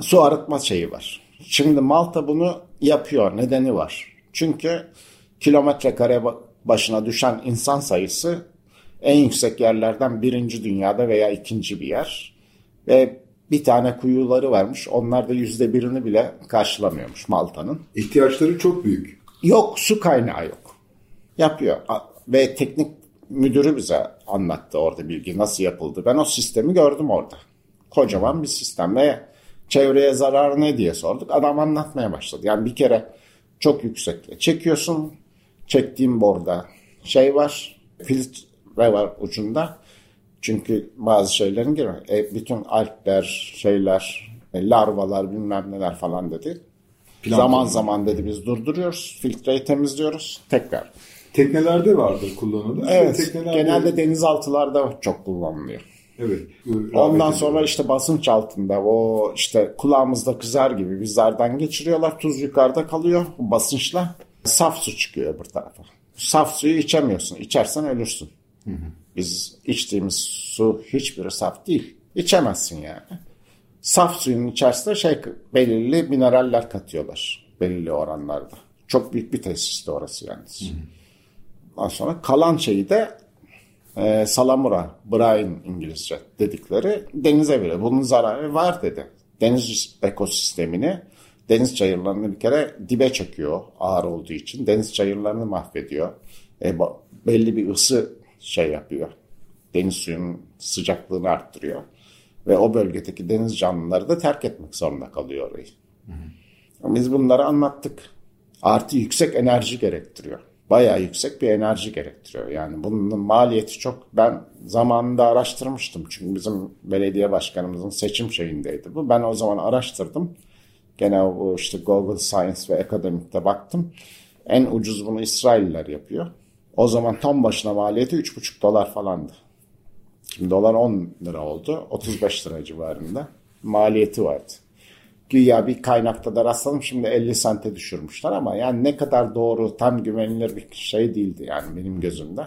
su arıtma şeyi var. Şimdi Malta bunu yapıyor. Nedeni var. Çünkü kilometre kare başına düşen insan sayısı en yüksek yerlerden birinci dünyada veya ikinci bir yer. Ve bir tane kuyuları varmış. Onlar da yüzde birini bile karşılamıyormuş Malta'nın. İhtiyaçları çok büyük. Yok su kaynağı yok. Yapıyor. Ve teknik müdürü bize anlattı orada bilgi nasıl yapıldı. Ben o sistemi gördüm orada. Kocaman bir sistem ve çevreye zarar ne diye sorduk. Adam anlatmaya başladı. Yani bir kere çok yüksekte çekiyorsun. Çektiğim borda şey var. Filtre var ucunda. Çünkü bazı şeylerin girmiyor. E, bütün alpler, şeyler, e, larvalar bilmem neler falan dedi. Plankton. Zaman zaman dedi biz durduruyoruz. Filtreyi temizliyoruz. Tekrar. Teknelerde vardır kullanılır. Evet. Teknelerde... Genelde denizaltılarda çok kullanılıyor. Evet. Ondan sonra işte basınç altında o işte kulağımızda kızar gibi bizlerden geçiriyorlar. Tuz yukarıda kalıyor basınçla. Saf su çıkıyor öbür tarafa. Saf suyu içemiyorsun. İçersen ölürsün. Hı hı. Biz içtiğimiz su hiçbiri saf değil. İçemezsin yani. Saf suyun içerisinde şey belirli mineraller katıyorlar. Belirli oranlarda. Çok büyük bir tesisti orası yalnız. Hı hı. Ondan sonra kalan şeyi de e, salamura, brine İngilizce dedikleri denize veriyor. Bunun zararı var dedi. Deniz ekosistemini, deniz çayırlarını bir kere dibe çekiyor ağır olduğu için. Deniz çayırlarını mahvediyor. E, belli bir ısı şey yapıyor. Deniz suyunun sıcaklığını arttırıyor. Ve o bölgedeki deniz canlıları da terk etmek zorunda kalıyor orayı. Hı hı. Biz bunları anlattık. Artı yüksek enerji gerektiriyor bayağı yüksek bir enerji gerektiriyor. Yani bunun maliyeti çok ben zamanında araştırmıştım. Çünkü bizim belediye başkanımızın seçim şeyindeydi bu. Ben o zaman araştırdım. Gene o işte Google Science ve Academic'te baktım. En ucuz bunu İsrailler yapıyor. O zaman tam başına maliyeti 3,5 dolar falandı. Şimdi dolar 10 lira oldu. 35 lira civarında maliyeti vardı güya bir kaynakta da rastladım. Şimdi 50 sente düşürmüşler ama yani ne kadar doğru tam güvenilir bir şey değildi yani benim gözümde.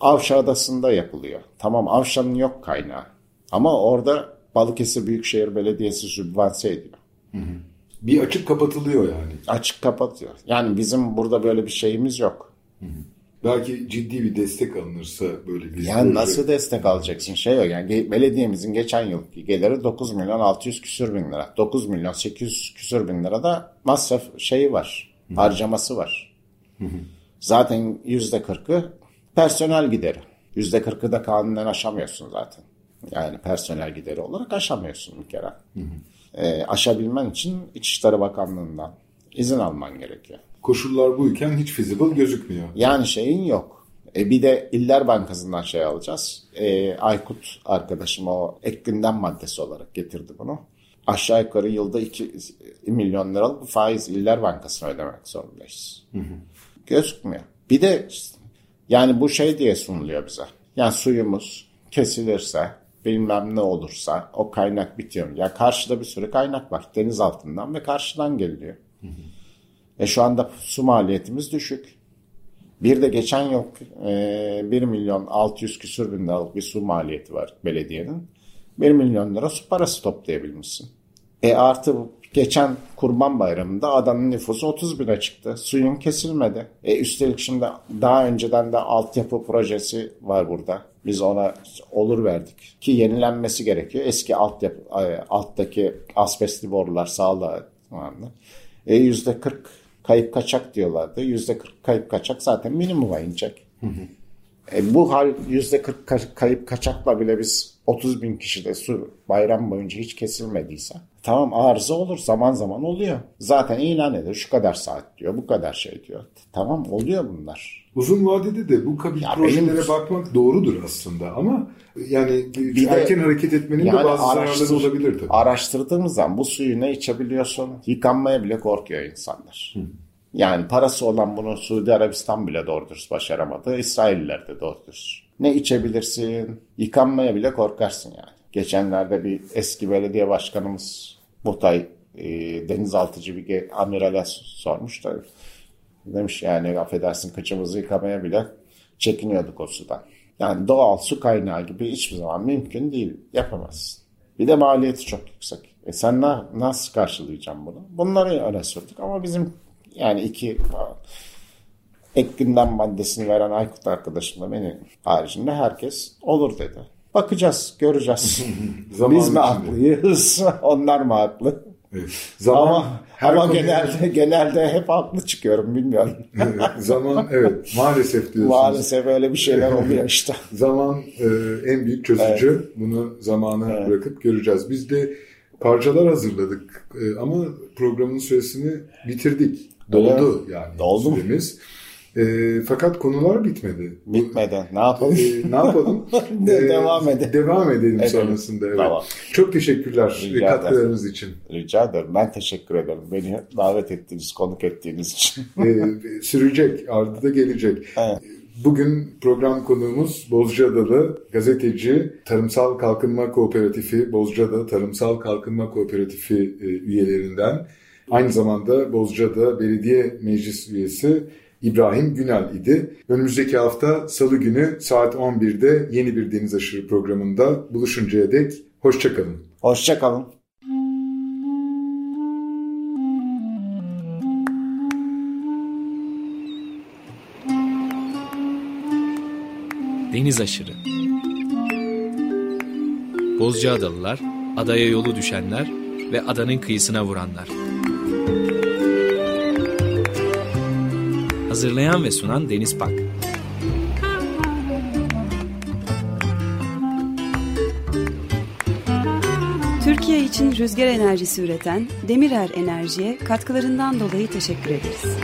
Avşa Adası'nda yapılıyor. Tamam Avşa'nın yok kaynağı. Ama orada Balıkesir Büyükşehir Belediyesi sübvanse ediyor. Hı hı. Bir açık kapatılıyor yani. Açık kapatıyor. Yani bizim burada böyle bir şeyimiz yok. Hı hı. Belki ciddi bir destek alınırsa böyle bir... Yani nasıl destek alacaksın? Şey yok yani belediyemizin geçen yılki geliri 9 milyon 600 küsür bin lira. 9 milyon 800 küsür bin lira da masraf şeyi var. Hı. Harcaması var. Hı hı. Zaten yüzde kırkı personel gideri. Yüzde kırkı da kanunen aşamıyorsun zaten. Yani personel gideri olarak aşamıyorsun bir kere. Hı hı. E, aşabilmen için İçişleri Bakanlığı'ndan izin alman gerekiyor koşullar buyken hiç feasible gözükmüyor. Yani şeyin yok. E bir de İller Bankası'ndan şey alacağız. E, Aykut arkadaşım o ek gündem maddesi olarak getirdi bunu. Aşağı yukarı yılda 2 milyon liralık faiz İller Bankası'na ödemek zorundayız. Hı hı. Gözükmüyor. Bir de yani bu şey diye sunuluyor bize. Yani suyumuz kesilirse bilmem ne olursa o kaynak bitiyor. Ya karşıda bir sürü kaynak var. Deniz altından ve karşıdan geliyor. Hı hı. E şu anda su maliyetimiz düşük. Bir de geçen yıl e, 1 milyon 600 küsür bin liralık bir su maliyeti var belediyenin. 1 milyon lira su parası toplayabilmişsin. E artı geçen kurban bayramında adanın nüfusu 30 bine çıktı. Suyun kesilmedi. E üstelik şimdi daha önceden de altyapı projesi var burada. Biz ona olur verdik. Ki yenilenmesi gerekiyor. Eski altyapı, e, alttaki asbestli borular sağlığa e, yüzde 40 kayıp kaçak diyorlardı. Yüzde 40 kayıp kaçak zaten minimuma inecek. Hı hı. E, bu hal yüzde 40 kayıp kaçakla bile biz 30 bin kişide su bayram boyunca hiç kesilmediyse tamam arıza olur zaman zaman oluyor. Zaten ilan ediyor şu kadar saat diyor bu kadar şey diyor. Tamam oluyor bunlar. Uzun vadede de bu kabil Ya projelere benim- bakmak doğrudur aslında ama yani Bir de- erken hareket etmenin de Yani bazı zararları olabilir tabii. Araştırdığımız zaman bu suyu ne içebiliyorsun? Yıkanmaya bile korkuyor insanlar. Yani parası olan bunu Suudi Arabistan bile doğru dürüst başaramadı. İsrailler de doğru dürüst. Ne içebilirsin? Yıkanmaya bile korkarsın yani. Geçenlerde bir eski belediye başkanımız Butay e, denizaltıcı bir amirale sormuş da demiş yani affedersin kıçımızı yıkamaya bile çekiniyorduk o sudan. Yani doğal su kaynağı gibi hiçbir zaman mümkün değil. Yapamazsın. Bir de maliyeti çok yüksek. E sen na- nasıl karşılayacaksın bunu? Bunları öne sürdük ama bizim yani iki ek gündem maddesini veren Aykut arkadaşım da benim haricinde herkes olur dedi. Bakacağız, göreceğiz. Biz mi haklıyız, onlar mı haklı? Evet. Zaman ama her ama konuya- genelde genelde hep haklı çıkıyorum bilmiyorum. Evet, zaman evet maalesef diyorsunuz. Maalesef öyle bir şeyler oluyor işte. Zaman e, en büyük çözücü. Bunu zamana bırakıp göreceğiz. Biz de parçalar hazırladık E, ama programın süresini bitirdik. Doldu yani Doldu mu? E, fakat konular bitmedi. Bitmeden ne yapalım? E, ne yapalım? De- E, devam edelim. Devam edelim Edelim. sonrasında. Evet. Tamam. Çok teşekkürler Rica katkılarınız için. Rica ederim. Ben teşekkür ederim. Beni davet ettiğiniz, konuk ettiğiniz için. e, sürecek, ardı da gelecek. Evet. Bugün program konuğumuz Bozcaadalı gazeteci, Tarımsal Kalkınma Kooperatifi, Bozcaada Tarımsal Kalkınma Kooperatifi e, üyelerinden, aynı zamanda Bozcaada Belediye Meclis üyesi İbrahim Günal idi. Önümüzdeki hafta Salı günü saat 11'de yeni bir Deniz Aşırı programında buluşuncaya dek hoşçakalın. Hoşçakalın. Deniz aşırı. Bozcaadalılar, adaya yolu düşenler ve adanın kıyısına vuranlar. Hazırlayan ve sunan Deniz Pak. Türkiye için rüzgar enerjisi üreten Demirer Enerji'ye katkılarından dolayı teşekkür ederiz.